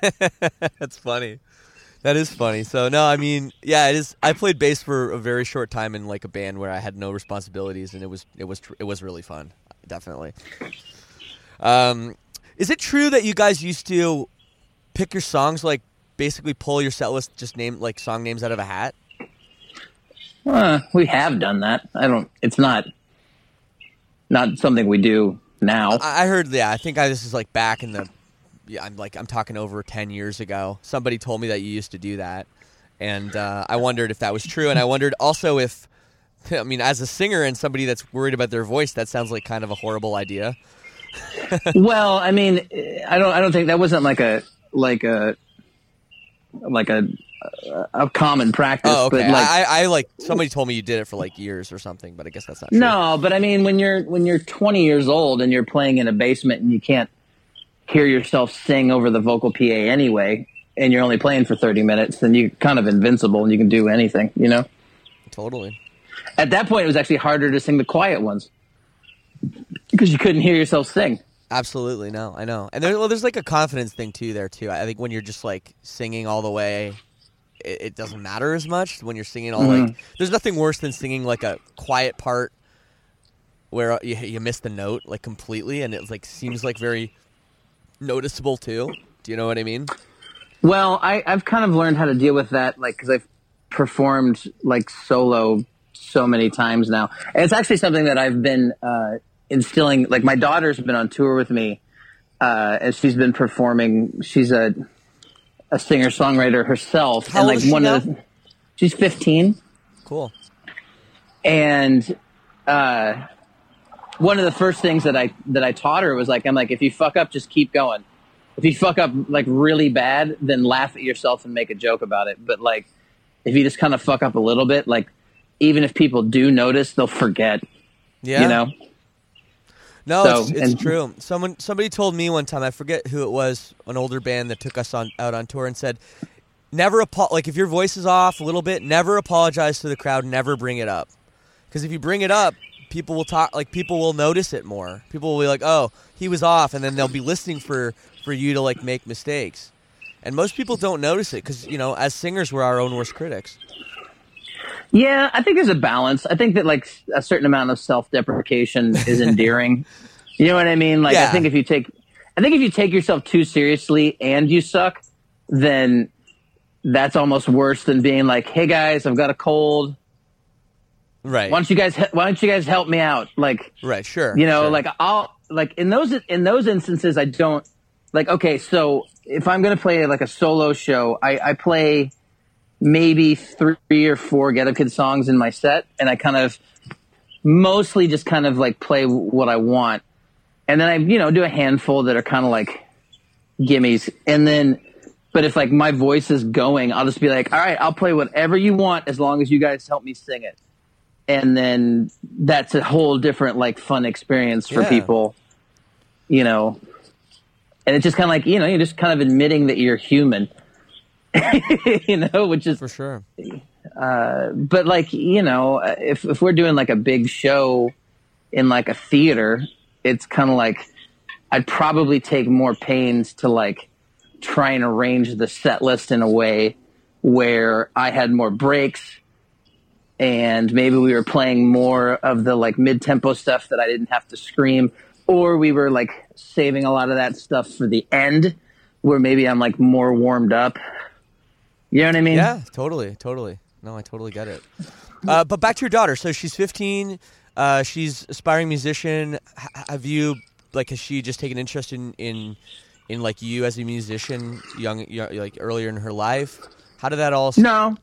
That's funny. That is funny. So no, I mean, yeah, it is. I played bass for a very short time in like a band where I had no responsibilities, and it was it was it was really fun. Definitely. Um, is it true that you guys used to pick your songs like basically pull your set list, just name like song names out of a hat? Uh, we have done that. I don't. It's not. Not something we do now. I I heard, yeah, I think I, this is like back in the, yeah, I'm like I'm talking over ten years ago. Somebody told me that you used to do that, and uh, I wondered if that was true, and I wondered also if, I mean, as a singer and somebody that's worried about their voice, that sounds like kind of a horrible idea. well, I mean, I don't. I don't think that wasn't like a like a like a a common practice. Oh, okay. But like, I, I, like somebody told me you did it for like years or something, but I guess that's not true. No, but I mean, when you're when you're 20 years old and you're playing in a basement and you can't hear yourself sing over the vocal PA anyway, and you're only playing for 30 minutes, then you're kind of invincible and you can do anything. You know. totally. At that point, it was actually harder to sing the quiet ones because you couldn't hear yourself sing. Absolutely, no, I know. And there, well, there's like a confidence thing too there too. I think when you're just like singing all the way, it, it doesn't matter as much. When you're singing all like, there's nothing worse than singing like a quiet part where uh, you, you miss the note like completely, and it like seems like very noticeable too. Do you know what I mean? Well, I, I've kind of learned how to deal with that, like because I've performed like solo so many times now, and it's actually something that I've been uh, instilling. Like my daughter's been on tour with me, uh, and she's been performing. She's a a singer songwriter herself, How and like one now? of the, she's fifteen, Cool. and uh, one of the first things that I that I taught her was like, I'm like, if you fuck up, just keep going. If you fuck up like really bad, then laugh at yourself and make a joke about it. But like, if you just kind of fuck up a little bit, like, even if people do notice, they'll forget. Yeah. You know. No, So, it's, it's and- true. Someone somebody told me one time. I forget who it was. An older band that took us on out on tour and said, "Never apo- like if your voice is off a little bit, never apologize to the crowd. Never bring it up, because if you bring it up, people will talk. Like people will notice it more. People will be like, "Oh, he was off," and then they'll be listening for for you to like make mistakes. And most people don't notice it because you know, as singers, we're our own worst critics. Yeah, I think there's a balance. I think that like a certain amount of self-deprecation is endearing. you know what I mean? Like, I think if you take, I think if you take yourself too seriously and you suck, then that's almost worse than being like, "Hey guys, I've got a cold. Right. Why don't you guys? Why don't you guys help me out?" Like, right. Sure. you know, sure. like I'll like in those in those instances, I don't like. Okay, so if I'm gonna play like a solo show, I, I play maybe three or four Get Up Kid songs in my set, and I kind of mostly just kind of like play what I want, and then I you know do a handful that are kind of like gimmies, and then. But if like my voice is going, I'll just be like, all right, I'll play whatever you want as long as you guys help me sing it. And then that's a whole different like fun experience for Yeah. people, you know. And it's just kind of like, you know, you're just kind of admitting that you're human, you know, which is For sure. Uh, but like you know if if we're doing like a big show in like a theater it's kind of like i'd probably take more pains to like try and arrange the set list in a way where i had more breaks and maybe we were playing more of the like mid-tempo stuff that i didn't have to scream or we were like saving a lot of that stuff for the end where maybe i'm like more warmed up you know what i mean Yeah, totally, totally. No, I totally get it. Uh, but back to your daughter. So she's 15. Uh, she's aspiring musician. H- have you like has she just taken interest in in in like you as a musician, young, young like earlier in her life? How did that all? s- No.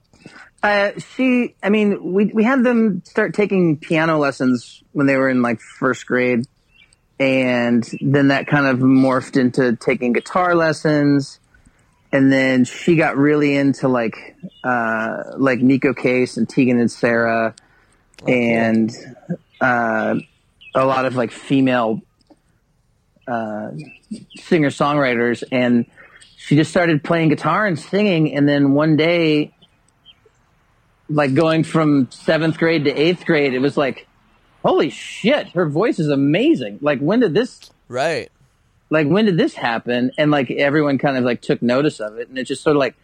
Uh, she, I mean, we, we had them start taking piano lessons when they were in like first grade. And then that kind of morphed into taking guitar lessons. And then she got really into like, uh, like Neko Case and Tegan and Sarah and, uh, a lot of like female, uh, singer songwriters. And she just started playing guitar and singing. And then one day, like going from seventh grade to eighth grade, it was like, holy shit, her voice is amazing. Like, when did this, Right. Like, when did this happen? And like, everyone kind of like took notice of it. And it's just sort of like,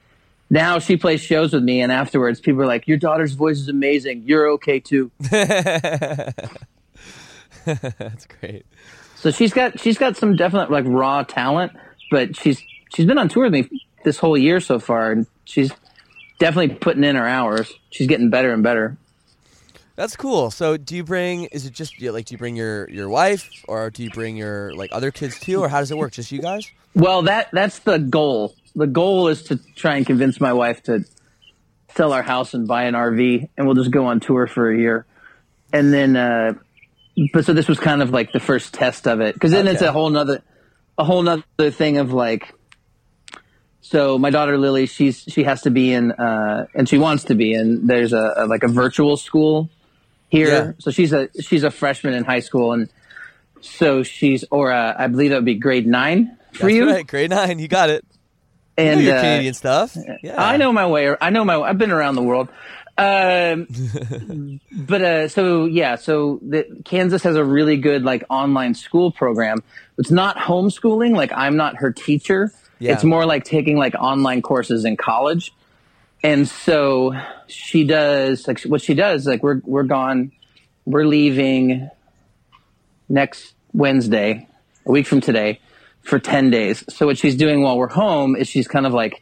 now she plays shows with me, and afterwards, people are like, "Your daughter's voice is amazing. You're okay too." That's great. So she's got she's got some definite like raw talent, but she's she's been on tour with me this whole year so far, and she's definitely putting in her hours. She's getting better and better. That's cool. So, do you bring? Is it just like do you bring your your wife, or do you bring your like other kids too, or how does it work? Just you guys? Well, that that's the goal. The goal is to try and convince my wife to sell our house and buy an RV, and we'll just go on tour for a year. And then, uh, but so this was kind of like the first test of it, because then it's a whole nother, a whole nother thing of like. So my daughter Lily, she's she has to be in, uh, and she wants to be in. There's a, a like a virtual school here, Yeah. so she's a she's a freshman in high school, and so she's or uh, I believe that would be grade nine for That's you. right. Grade nine. You got it. You know And your uh, Canadian stuff. Yeah. I know my way. I know my. I've been around the world. Um, but uh, so yeah, so the, Kansas has a really good like online school program. It's not homeschooling. Like I'm not her teacher. Yeah. It's more like taking like online courses in college. And so she does like what she does. Like we're we're gone. We're leaving next Wednesday, a week from today, for 10 days. So what she's doing while we're home is she's kind of like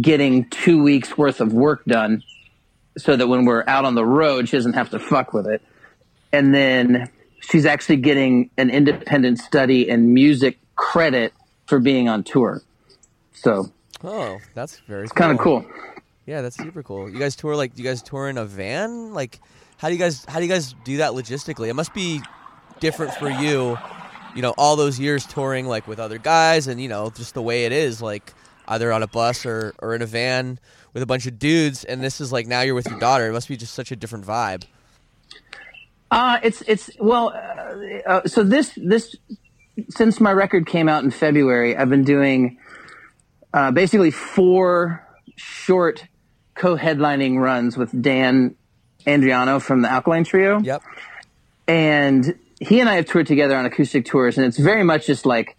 getting two weeks worth of work done so that when we're out on the road, she doesn't have to fuck with it. And then she's actually getting an independent study and music credit for being on tour. So Oh, that's very it's kind of cool. Yeah, that's super cool. You guys tour like do you guys tour in a van? Like how do you guys how do you guys do that logistically? It must be different for you, you know, all those years touring like with other guys and you know, just the way it is like either on a bus or or in a van with a bunch of dudes and this is like now you're with your daughter. It must be just such a different vibe. Uh, it's it's well, uh, uh, so this this since my record came out in February, I've been doing uh, basically four short co-headlining runs with Dan Andriano from the Alkaline Trio, Yep. and he and I have toured together on acoustic tours, and it's very much just like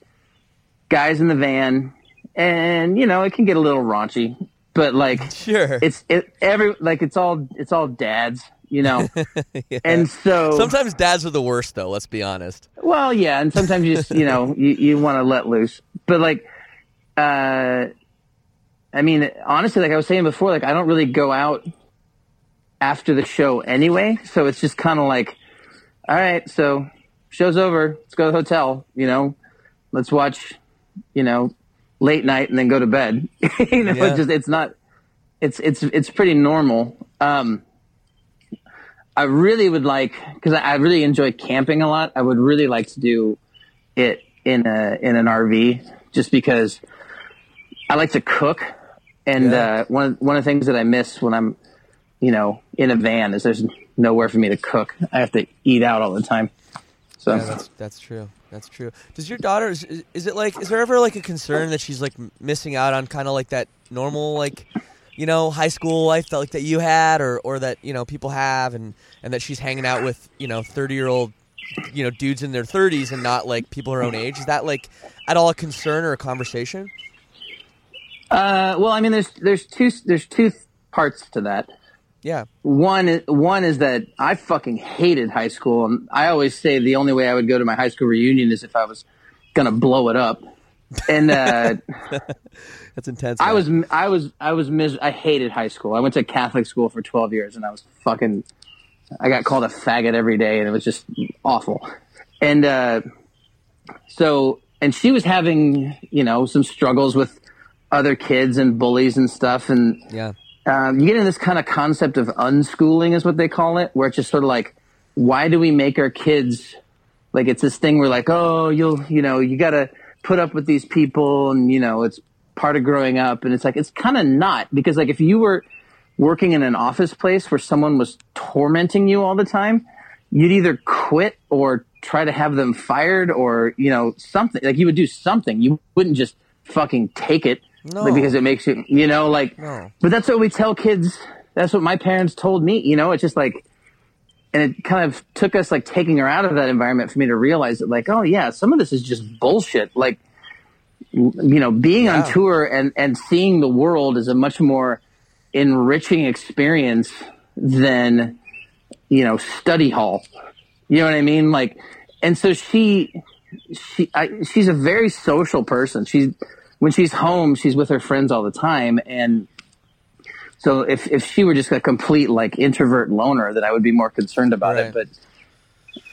guys in the van, and you know it can get a little raunchy, but like Sure. it's it every like it's all it's all dads, you know, and so Sometimes dads are the worst though, let's be honest. Well, yeah, and sometimes you just you know you, you want to let loose, but like, uh, I mean, honestly, like I was saying before, like I don't really go out after the show anyway, so it's just kind of like, all right, so show's over, let's go to the hotel, you know, let's watch, you know, late night and then go to bed. you know, Yeah. it's just it's not it's it's it's pretty normal. Um, I really would like because I, I really enjoy camping a lot. I would really like to do it in a in an RV, just because I like to cook, and Yeah. uh, one of- one of the things that I miss when I'm, you know, in a van is there's nowhere for me to cook. I have to eat out all the time. So Yeah, that's that's true. That's true. Does your daughter is, is it like is there ever like a concern that she's like missing out on kind of like that normal like you know high school life that like that you had or or that you know people have and and that she's hanging out with you know 30 year old you know dudes in their 30s and not like people her own age is that like at all a concern or a conversation Uh, well, I mean, there's there's two there's two parts to that. yeah One is, one is that I fucking hated high school, and I always say the only way I would go to my high school reunion is if I was gonna blow it up. And uh, that's intense I was I was I was mis- I hated high school. I went to Catholic school for 12 years, and I was fucking. I got called a faggot every day, and it was just awful. And uh, so, and she was having you know some struggles with other kids and bullies and stuff, and yeah um, you get in this kind of concept of unschooling is what they call it, where it's just sort of like, why do we make our kids like it's this thing where like, oh, you'll, you know, you got to put up with these people, and you know, it's part of growing up, and it's like it's kind of not because like if you were working in an office place where someone was tormenting you all the time, you'd either quit or try to have them fired or you know something like you would do something. You wouldn't just fucking take it No. like, because it makes you, you know, like. No. But that's what we tell kids. That's what my parents told me. You know, it's just like, and it kind of took us like taking her out of that environment for me to realize that, like, oh yeah, some of this is just bullshit. Like, you know, being Yeah. on tour and and seeing the world is a much more enriching experience than you know study hall. You know what I mean? Like, and so she, she, I, she's a very social person. She's when she's home, she's with her friends all the time, and so if if she were just a complete like introvert loner, then I would be more concerned about Right. it. But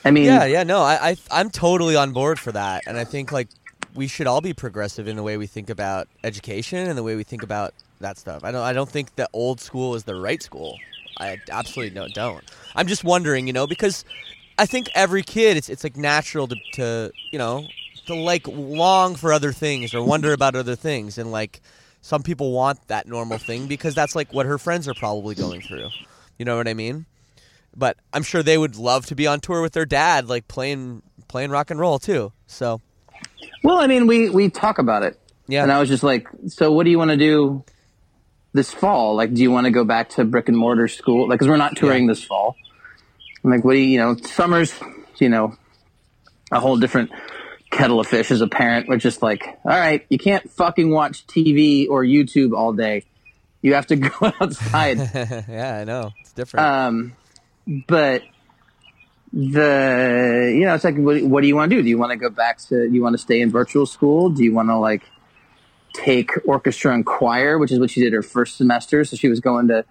I mean, Yeah, yeah, no, I, I, I'm totally on board for that, and I think like we should all be progressive in the way we think about education and the way we think about that stuff. I don't, I don't think that old school is the right school. I absolutely no, don't. I'm just wondering, you know, because I think every kid, it's it's like natural to, to you know, to like long for other things or wonder about other things, and like some people want that normal thing because that's like what her friends are probably going through. You know what I mean? but I'm sure they would love to be on tour with their dad, like playing playing rock and roll too. So Well, I mean, we we talk about it. Yeah. And I was just like, so what do you want to do this fall? Like, do you want to go back to brick and mortar school? Like, because we're not touring this fall. I'm like, what do you, you know, summers, you know, a whole different kettle of fish as a parent. We're just like, all right, you can't fucking watch TV or YouTube all day. You have to go outside. yeah, I know it's different. Um, but the you know it's like what, what do you want to do? Do you want to go back to? Do you want to stay in virtual school? Do you want to like take orchestra and choir, which is what she did her first semester? So she was going to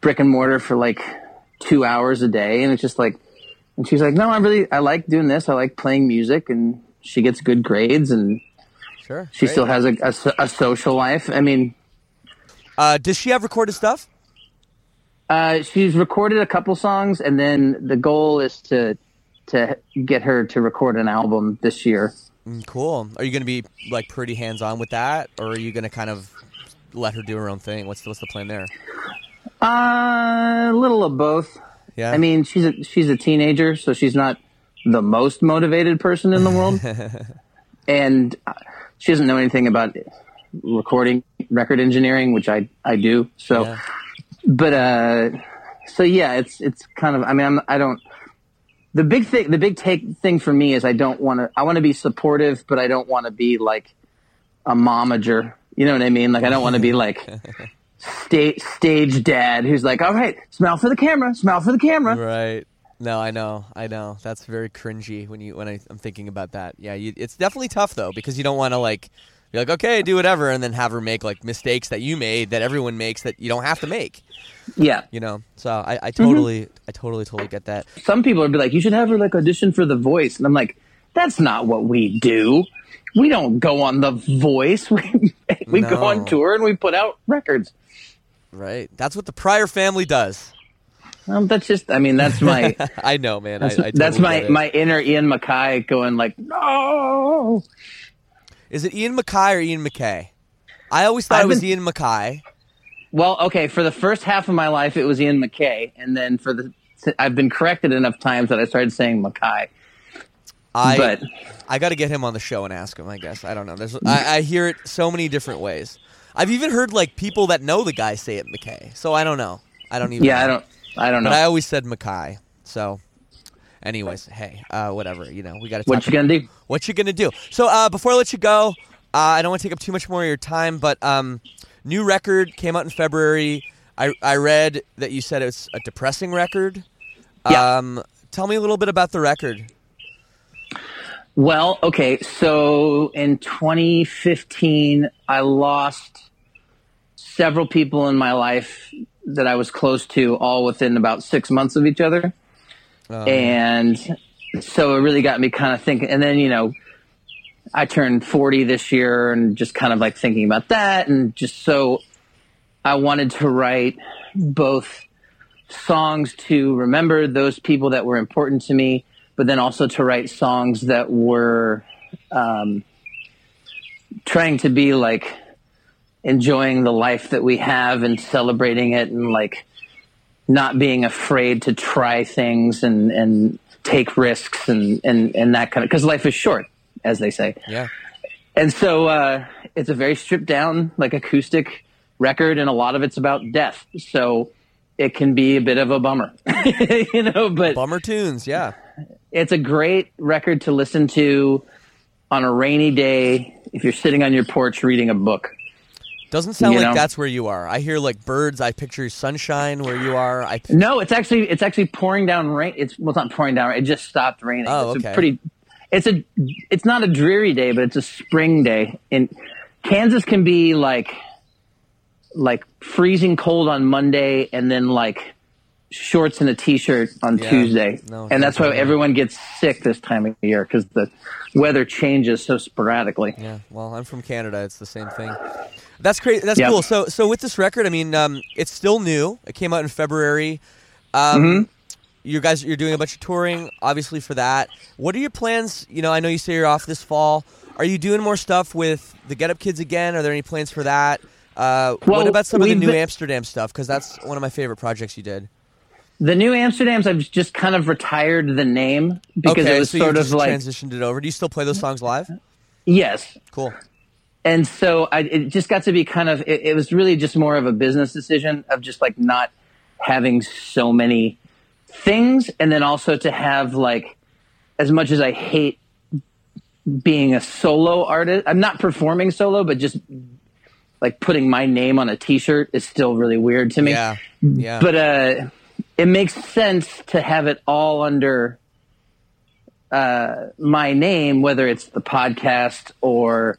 brick and mortar for like two hours a day, and it's just like, and she's like, no, I really I like doing this. I like playing music, and she gets good grades, and sure. she great. still has a, a a social life. I mean. Uh, does she have recorded stuff? Uh, she's recorded a couple songs, and then the goal is to to get her to record an album this year. Mm, cool. Are you going to be like pretty hands on with that, or are you going to kind of let her do her own thing? What's the, what's the plan there? Uh, a little of both. Yeah. I mean, she's a she's a teenager, so she's not the most motivated person in the world, and she doesn't know anything about recording, record engineering, which I I do. So. Yeah. but uh so yeah it's it's kind of i mean I'm, i don't the big thing the big take thing for me is i don't want to i want to be supportive but i don't want to be like a momager you know what i mean like i don't want to be like sta- stage dad who's like all right smile for the camera smile for the camera Right. No, I know, I know. That's very cringy when you when I, I'm thinking about that. Yeah, you, it's definitely tough though because you don't want to like be like, okay, do whatever, and then have her make like mistakes that you made that everyone makes that you don't have to make. yeah You know. So I, I mm-hmm. totally, I totally, totally get that. some people would be like you should have her like audition for the voice and i'm like that's not what we do we don't go on the voice we, we go on tour and we put out records Right. That's what the Pryor family does. Um, that's just. I mean, that's my. I know, man. That's, I, I that's totally my my inner Ian Mackay going like, no. Is it Ian Mackay or Ian McKay? I always thought I've it was been- Ian Mackay. Well, okay. For the first half of my life, it was Ian McKay, and then for the I've been corrected enough times that I started saying Mackay. I But- I got to get him on the show and ask him. I guess I don't know. There's I, I hear it so many different ways. I've even heard like people that know the guy say it McKay. So I don't know. I don't even. Yeah, know. I don't. I don't know. But I always said Mackay. So, anyways, hey, uh, whatever. You know, we got to. what you gonna do? What you gonna do? So uh, before I let you go, uh, I don't want to take up too much more of your time, but um, new record came out in February. I I read that you said it's a depressing record. Yeah. Um, tell me a little bit about the record. Well, okay. So in 2015, I lost several people in my life that I was close to, all within about six months of each other. and so it really got me kind of thinking. And then, you know, I turned 40 this year and just kind of like thinking about that. And just so I wanted to write both songs to remember those people that were important to me, but then also to write songs that were um, trying to be like enjoying the life that we have and celebrating it and like not being afraid to try things and, and take risks and, and, and that kind of because life is short, as they say. Yeah. And so uh, it's a very stripped down, like acoustic record, and a lot of it's about death. So it can be a bit of a bummer, you know. But Bummer tunes. Yeah. it's a great record to listen to on a rainy day if you're sitting on your porch reading a book. Doesn't sound You like know? that's where you are. I hear like birds. I picture sunshine where you are. I No, it's actually it's actually pouring down rain. It's well, it's not pouring down. It just stopped raining. Oh, it's okay. a pretty. It's a. It's not a dreary day, but it's a spring day. And Kansas can be like, like freezing cold on Monday, and then like shorts and a t-shirt on Yeah. Tuesday. No, and that's why definitely. everyone gets sick this time of year because the weather changes so sporadically. Yeah, well, I'm from Canada. It's the same thing. That's crazy. That's Yeah. cool. So, so with this record, I mean, um, it's still new. It came out in February. Um, Mm-hmm. You guys, you're doing a bunch of touring, obviously for that. What are your plans? You know, I know you say you're off this fall. Are you doing more stuff with the Get Up Kids again? Are there any plans for that? Uh, what about some of the new been- Amsterdam stuff? Because that's one of my favorite projects you did. The new Amsterdams, I've just kind of retired the name because okay, it was so sort of just like transitioned it over. Do you still play those songs live? yes, Cool. And so I, it just got to be kind of it, it was really just more of a business decision of just like not having so many things and then also to have like as much as i hate being a solo artist i'm not performing solo but just like putting my name on a t-shirt is still really weird to me Yeah, yeah. but uh it makes sense to have it all under uh my name whether it's the podcast or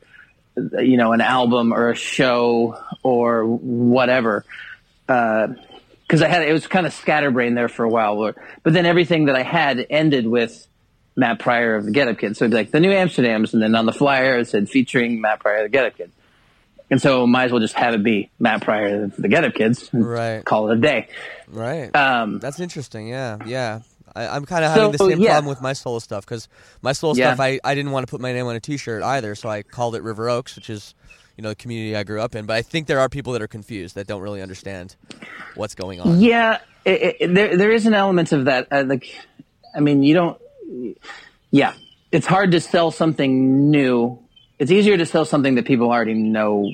you know an album or a show or whatever because i had it was kind of scatterbrained there for a while but, but then everything that i had ended with matt pryor of the get up kids so it'd be like the new amsterdams and then on the flyer it said featuring matt pryor of the get up kids and so might as well just have it be matt pryor of the get up kids Right. call it a day Right. um That's interesting. Yeah, yeah. I, I'm kind of So, having the same yeah. problem with my solo stuff because my solo Yeah. stuff, I, I didn't want to put my name on a T-shirt either, so I called it River Oaks, which is, you know, the community I grew up in. But I think there are people that are confused that don't really understand what's going on. Yeah, it, it, there there is an element of that. Uh, like, I mean, you don't. Yeah, it's hard to sell something new. It's easier to sell something that people already know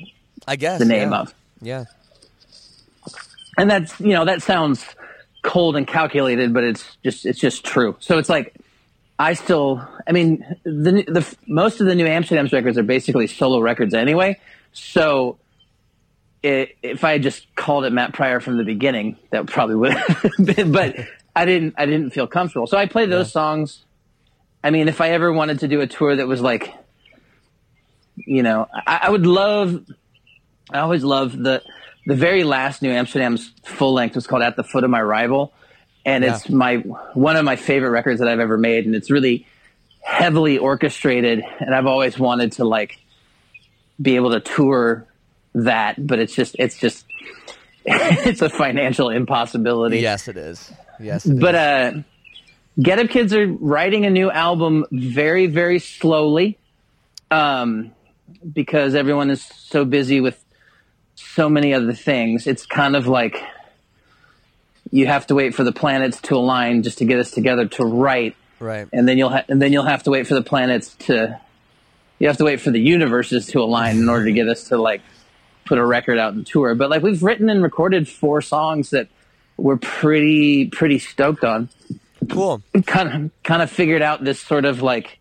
I guess the name yeah. of, Yeah. and that's you know that sounds cold and calculated, but it's just it's just true. So it's like I still. I mean, the the most of the new Amsterdam's records are basically solo records anyway. So. It, if I had just called it Matt Pryor from the beginning, that probably would have been. But I didn't. I didn't feel comfortable, so I played those songs. I mean, if I ever wanted to do a tour that was like, you know, I, I would love. I always love the the very last New Amsterdam's full length was called "At the Foot of My Rival," and it's my one of my favorite records that I've ever made, and it's really heavily orchestrated. And I've always wanted to like be able to tour that, but it's just it's just it's a financial impossibility. Yes, it is. Yes, it But is. uh, Get Up Kids are writing a new album very, very slowly, um, because everyone is so busy with so many other things. It's kind of like you have to wait for the planets to align just to get us together to write, right. and then you'll ha- and then you'll have to wait for the planets to. You have to wait for the universes to align in order to get us to like put a record out and tour. But like we've written and recorded four songs that we're pretty pretty stoked on Cool. kind of kind of figured out this sort of like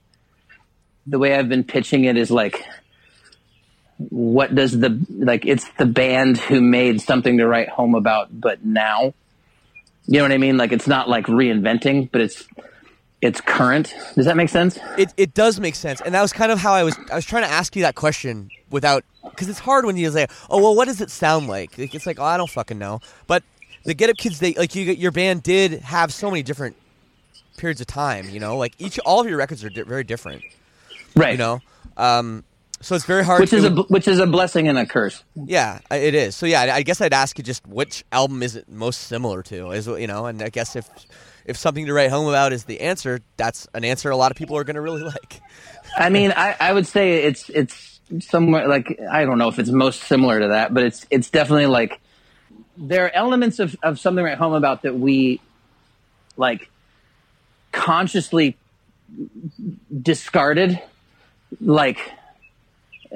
the way I've been pitching it is like what does the like it's the band who made something to write home about but now you know what I mean like it's not like reinventing but it's it's current does that make sense It it does make sense, and that was kind of how I was. I was trying to ask you that question without because it's hard when you say, "Oh, well, what does it sound like?" Like, It's like, "Oh, I don't fucking know." But the Get Up Kids, they like you. Your band did have so many different periods of time. You know, like each all of your records are di- very different. right You know, um, so it's very hard. which is a which is a blessing and a curse Yeah, it is. So yeah, I guess I'd ask you just which album is it most similar to? Is you know, and I guess if if something to write home about is the answer, that's an answer a lot of people are going to really like. I mean, I, I would say it's it's somewhere like I don't know if it's most similar to that, but it's it's definitely like there are elements of, of something write home about that we like consciously discarded. Like,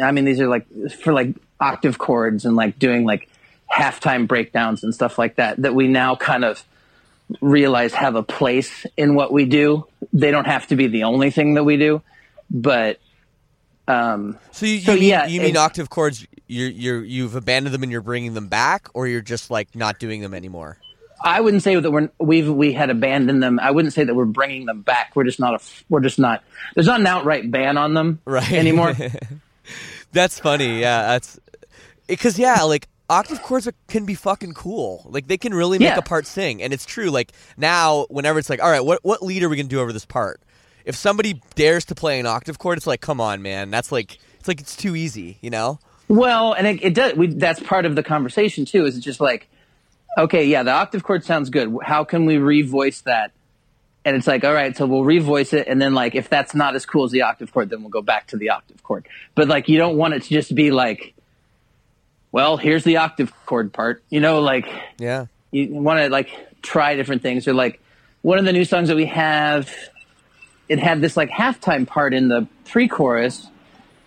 I mean, these are like for like octave chords and like doing like halftime breakdowns and stuff like that. That we now kind of realize have a place in what we do. They don't have to be the only thing that we do, but um, So you, you So, mean, yeah, you mean octave chords? You're you're you've abandoned them and you're bringing them back, or you're just like not doing them anymore. I wouldn't say that we're we've we had abandoned them. I wouldn't say that we're bringing them back. We're just not a we're just not. There's not an outright ban on them Right. anymore. That's funny. Yeah, that's eh, because yeah, like octave chords are, can be fucking cool. Like they can really make Yeah. a part sing, and it's true. Like now, whenever it's like, all right, what what lead are we gonna do over this part? If somebody dares to play an octave chord, it's like, come on, man. That's like it's like it's too easy, you know? Well, and it, it does. We, that's part of the conversation too. Is just like, okay, yeah, the octave chord sounds good. How can we revoice that? And it's like, all right, so we'll revoice it, and then like, if that's not as cool as the octave chord, then we'll go back to the octave chord. But like, you don't want it to just be like, well, here's the octave chord part. You know, like Yeah. you want to like try different things or like one of the new songs that we have it had this like halftime part in the pre-chorus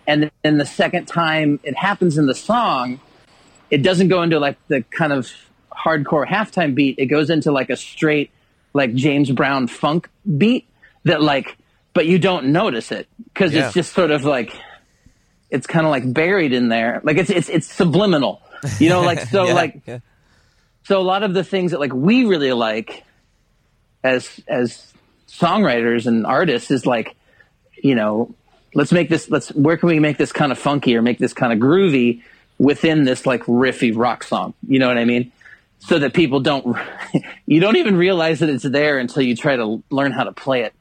and then the second time it happens in the song it doesn't go into like the kind of hardcore halftime beat it goes into like a straight like james brown funk beat that like but you don't notice it because Yeah. it's just sort of like it's kind of like buried in there like it's it's it's subliminal you know like so Yeah, like yeah. so a lot of the things that like we really like as as songwriters and artists is like you know let's make this let's where can we make this kind of funky or make this kind of groovy within this like riffy rock song you know what i mean so that people don't you don't even realize that it's there until you try to learn how to play it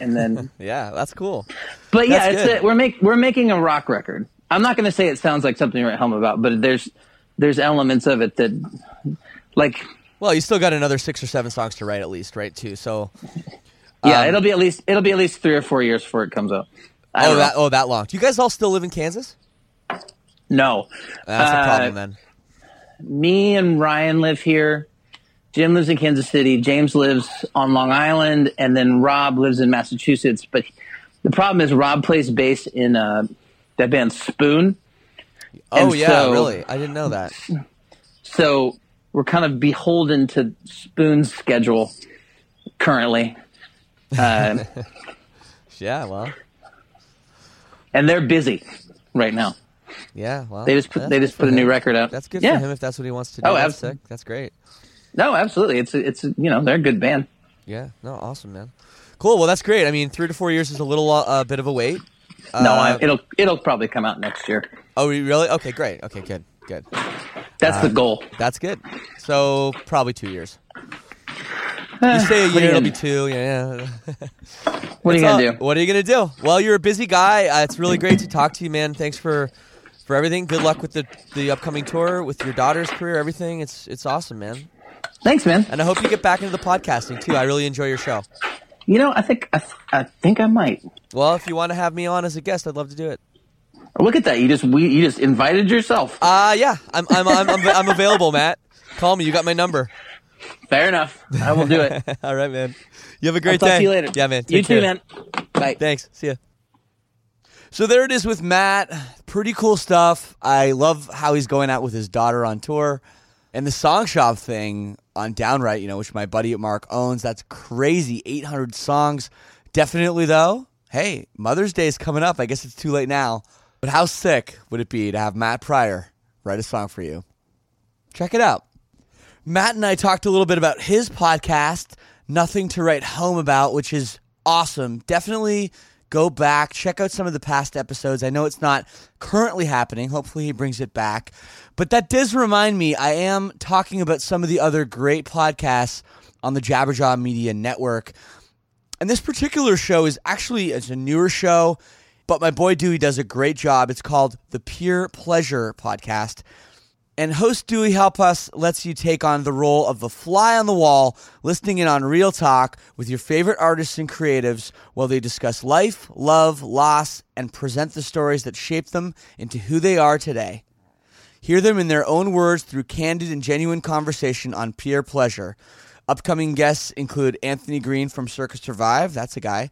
and then Yeah, that's cool. but yeah, That's it's a, we're make we're making a rock record. I'm not going to say it sounds like something to write home about, but there's there's elements of it that like Well, you still got another six or seven songs to write at least, right? Too. So yeah, Um, it'll be at least it'll be at least three or four years before it comes out. I oh that oh that long. Do you guys all still live in Kansas? no, That's a Uh, problem then. Me and Ryan live here. Jim lives in Kansas City. James lives on Long Island, and then Rob lives in Massachusetts. But the problem is Rob plays bass in uh, that band Spoon. Oh and yeah, so- really? I didn't know that. So we're kind of beholden to Spoon's schedule currently. Uh, Yeah, well, and they're busy right now. Yeah, well. They just put they just put a new record out. That's good yeah. for him if that's what he wants to do. Oh, that's That's great. No, absolutely. It's a, it's a, you know they're a good band. Yeah, no, awesome, man. Cool. Well, that's great. I mean, three to four years is a little uh, bit of a wait. no, I, Uh, it'll it'll probably come out next year. Oh, really? Okay, great. Okay, good, good. That's the goal. That's good. So probably two years. You say a year, it'll be two. Yeah. yeah. What are you gonna all- do? What are you gonna do? Well, you're a busy guy. Uh, it's really great to talk to you, man. Thanks for for everything. Good luck with the the upcoming tour, with your daughter's career, everything. It's it's awesome, man. Thanks, man. And I hope you get back into the podcasting too. I really enjoy your show. You know, I think I, th- I think I might. Well, if you want to have me on as a guest, I'd love to do it. Look at that! You just we you just invited yourself. Uh yeah, I'm I'm I'm I'm, I'm available, Matt. Call me. You got my number. Fair enough. I will do it. All right, man. You have a great I'll talk day. to you later. Yeah, man. You Take too, man. Bye. Thanks. See ya. So there it is with Matt. Pretty cool stuff. I love how he's going out with his daughter on tour. And the song shop thing on Downwrite, you know, which my buddy Mark owns, that's crazy. 800 songs. Definitely, though, hey, Mother's Day is coming up. I guess it's too late now. But how sick would it be to have Matt Pryor write a song for you? Check it out. Matt and I talked a little bit about his podcast, Nothing to Write Home About, which is awesome. Definitely go back, check out some of the past episodes. I know it's not currently happening. Hopefully, he brings it back. But that does remind me, I am talking about some of the other great podcasts on the Jabberjaw Media Network. And this particular show is actually it's a newer show, but my boy Dewey does a great job. It's called the Pure Pleasure Podcast. And host Dewey Help Us lets you take on the role of the fly on the wall, listening in on real talk with your favorite artists and creatives while they discuss life, love, loss, and present the stories that shape them into who they are today. Hear them in their own words through candid and genuine conversation on Pure Pleasure. Upcoming guests include Anthony Green from Circa Survive, that's a guy,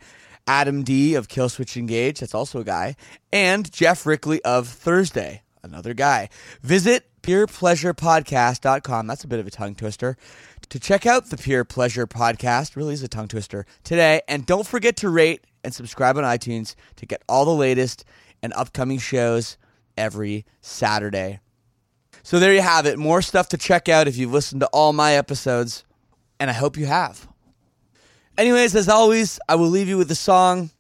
Adam D of Killswitch Engage, that's also a guy, and Geoff Rickly of Thursday, another guy. Visit purepleasurepodcast.com, that's a bit of a tongue twister, to check out the Pure Pleasure Podcast, really is a tongue twister, today. And don't forget to rate and subscribe on iTunes to get all the latest and upcoming shows every Saturday. So there you have it. More stuff to check out if you've listened to all my episodes, and I hope you have. Anyways, as always, I will leave you with a song.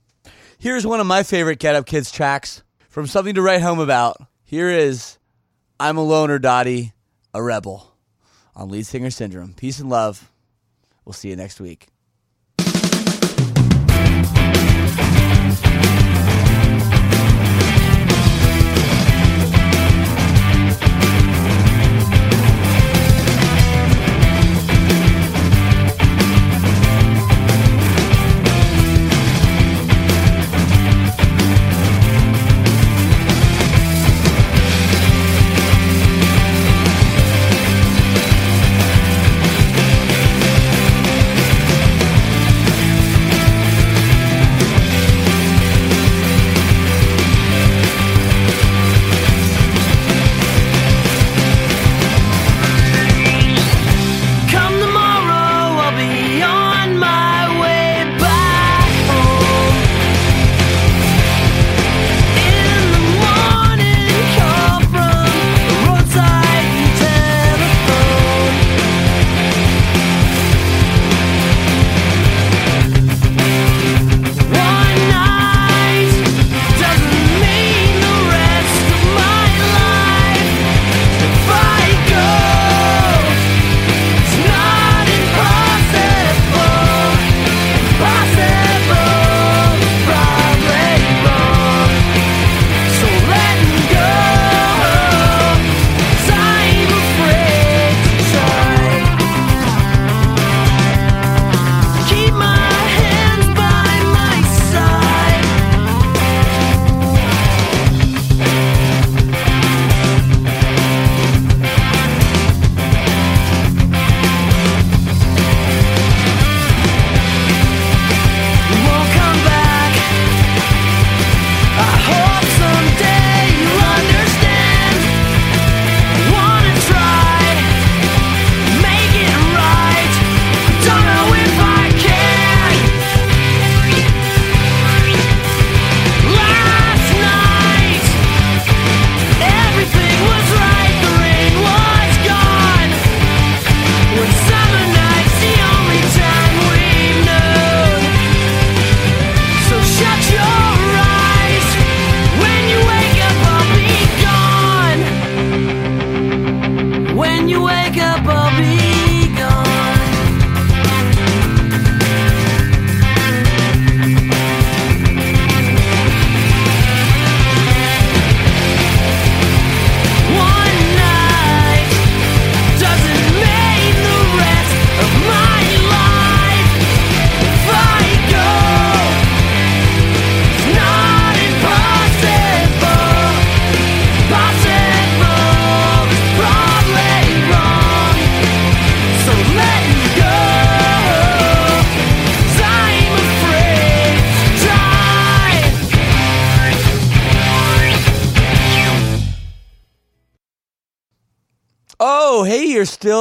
Here's one of my favorite Get Up Kids tracks from Something to Write Home About. Here is I'm a Loner Dottie, a Rebel on Lead Singer Syndrome. Peace and love. We'll see you next week.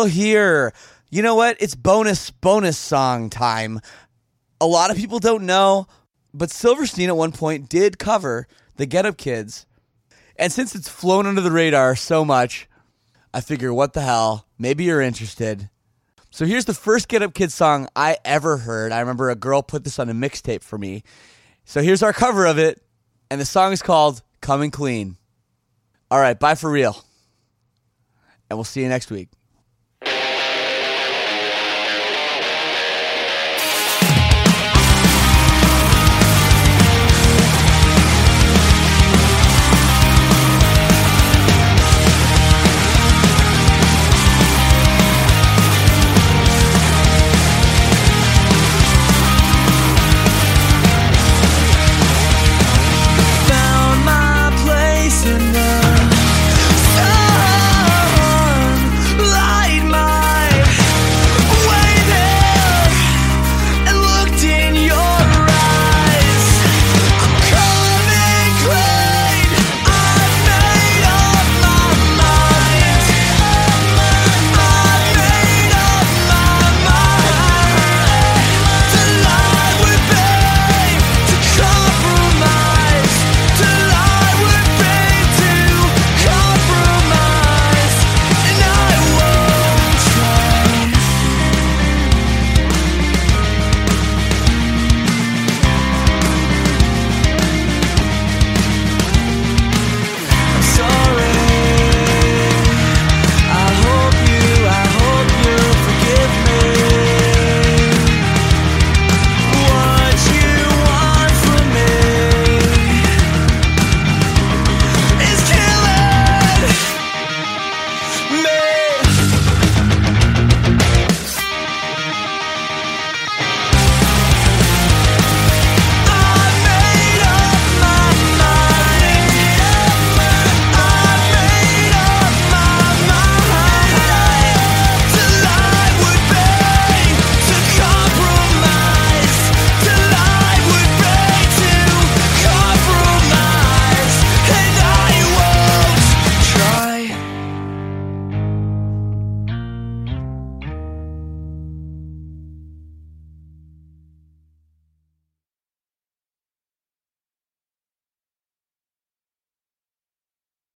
Here. You know what? It's bonus bonus song time. A lot of people don't know, but Silverstein at one point did cover the Get Up Kids. And since it's flown under the radar so much, I figure what the hell, maybe you're interested. So here's the first Get Up Kids song I ever heard. I remember a girl put this on a mixtape for me. So here's our cover of it, and the song is called Coming Clean. All right, bye for real. And we'll see you next week.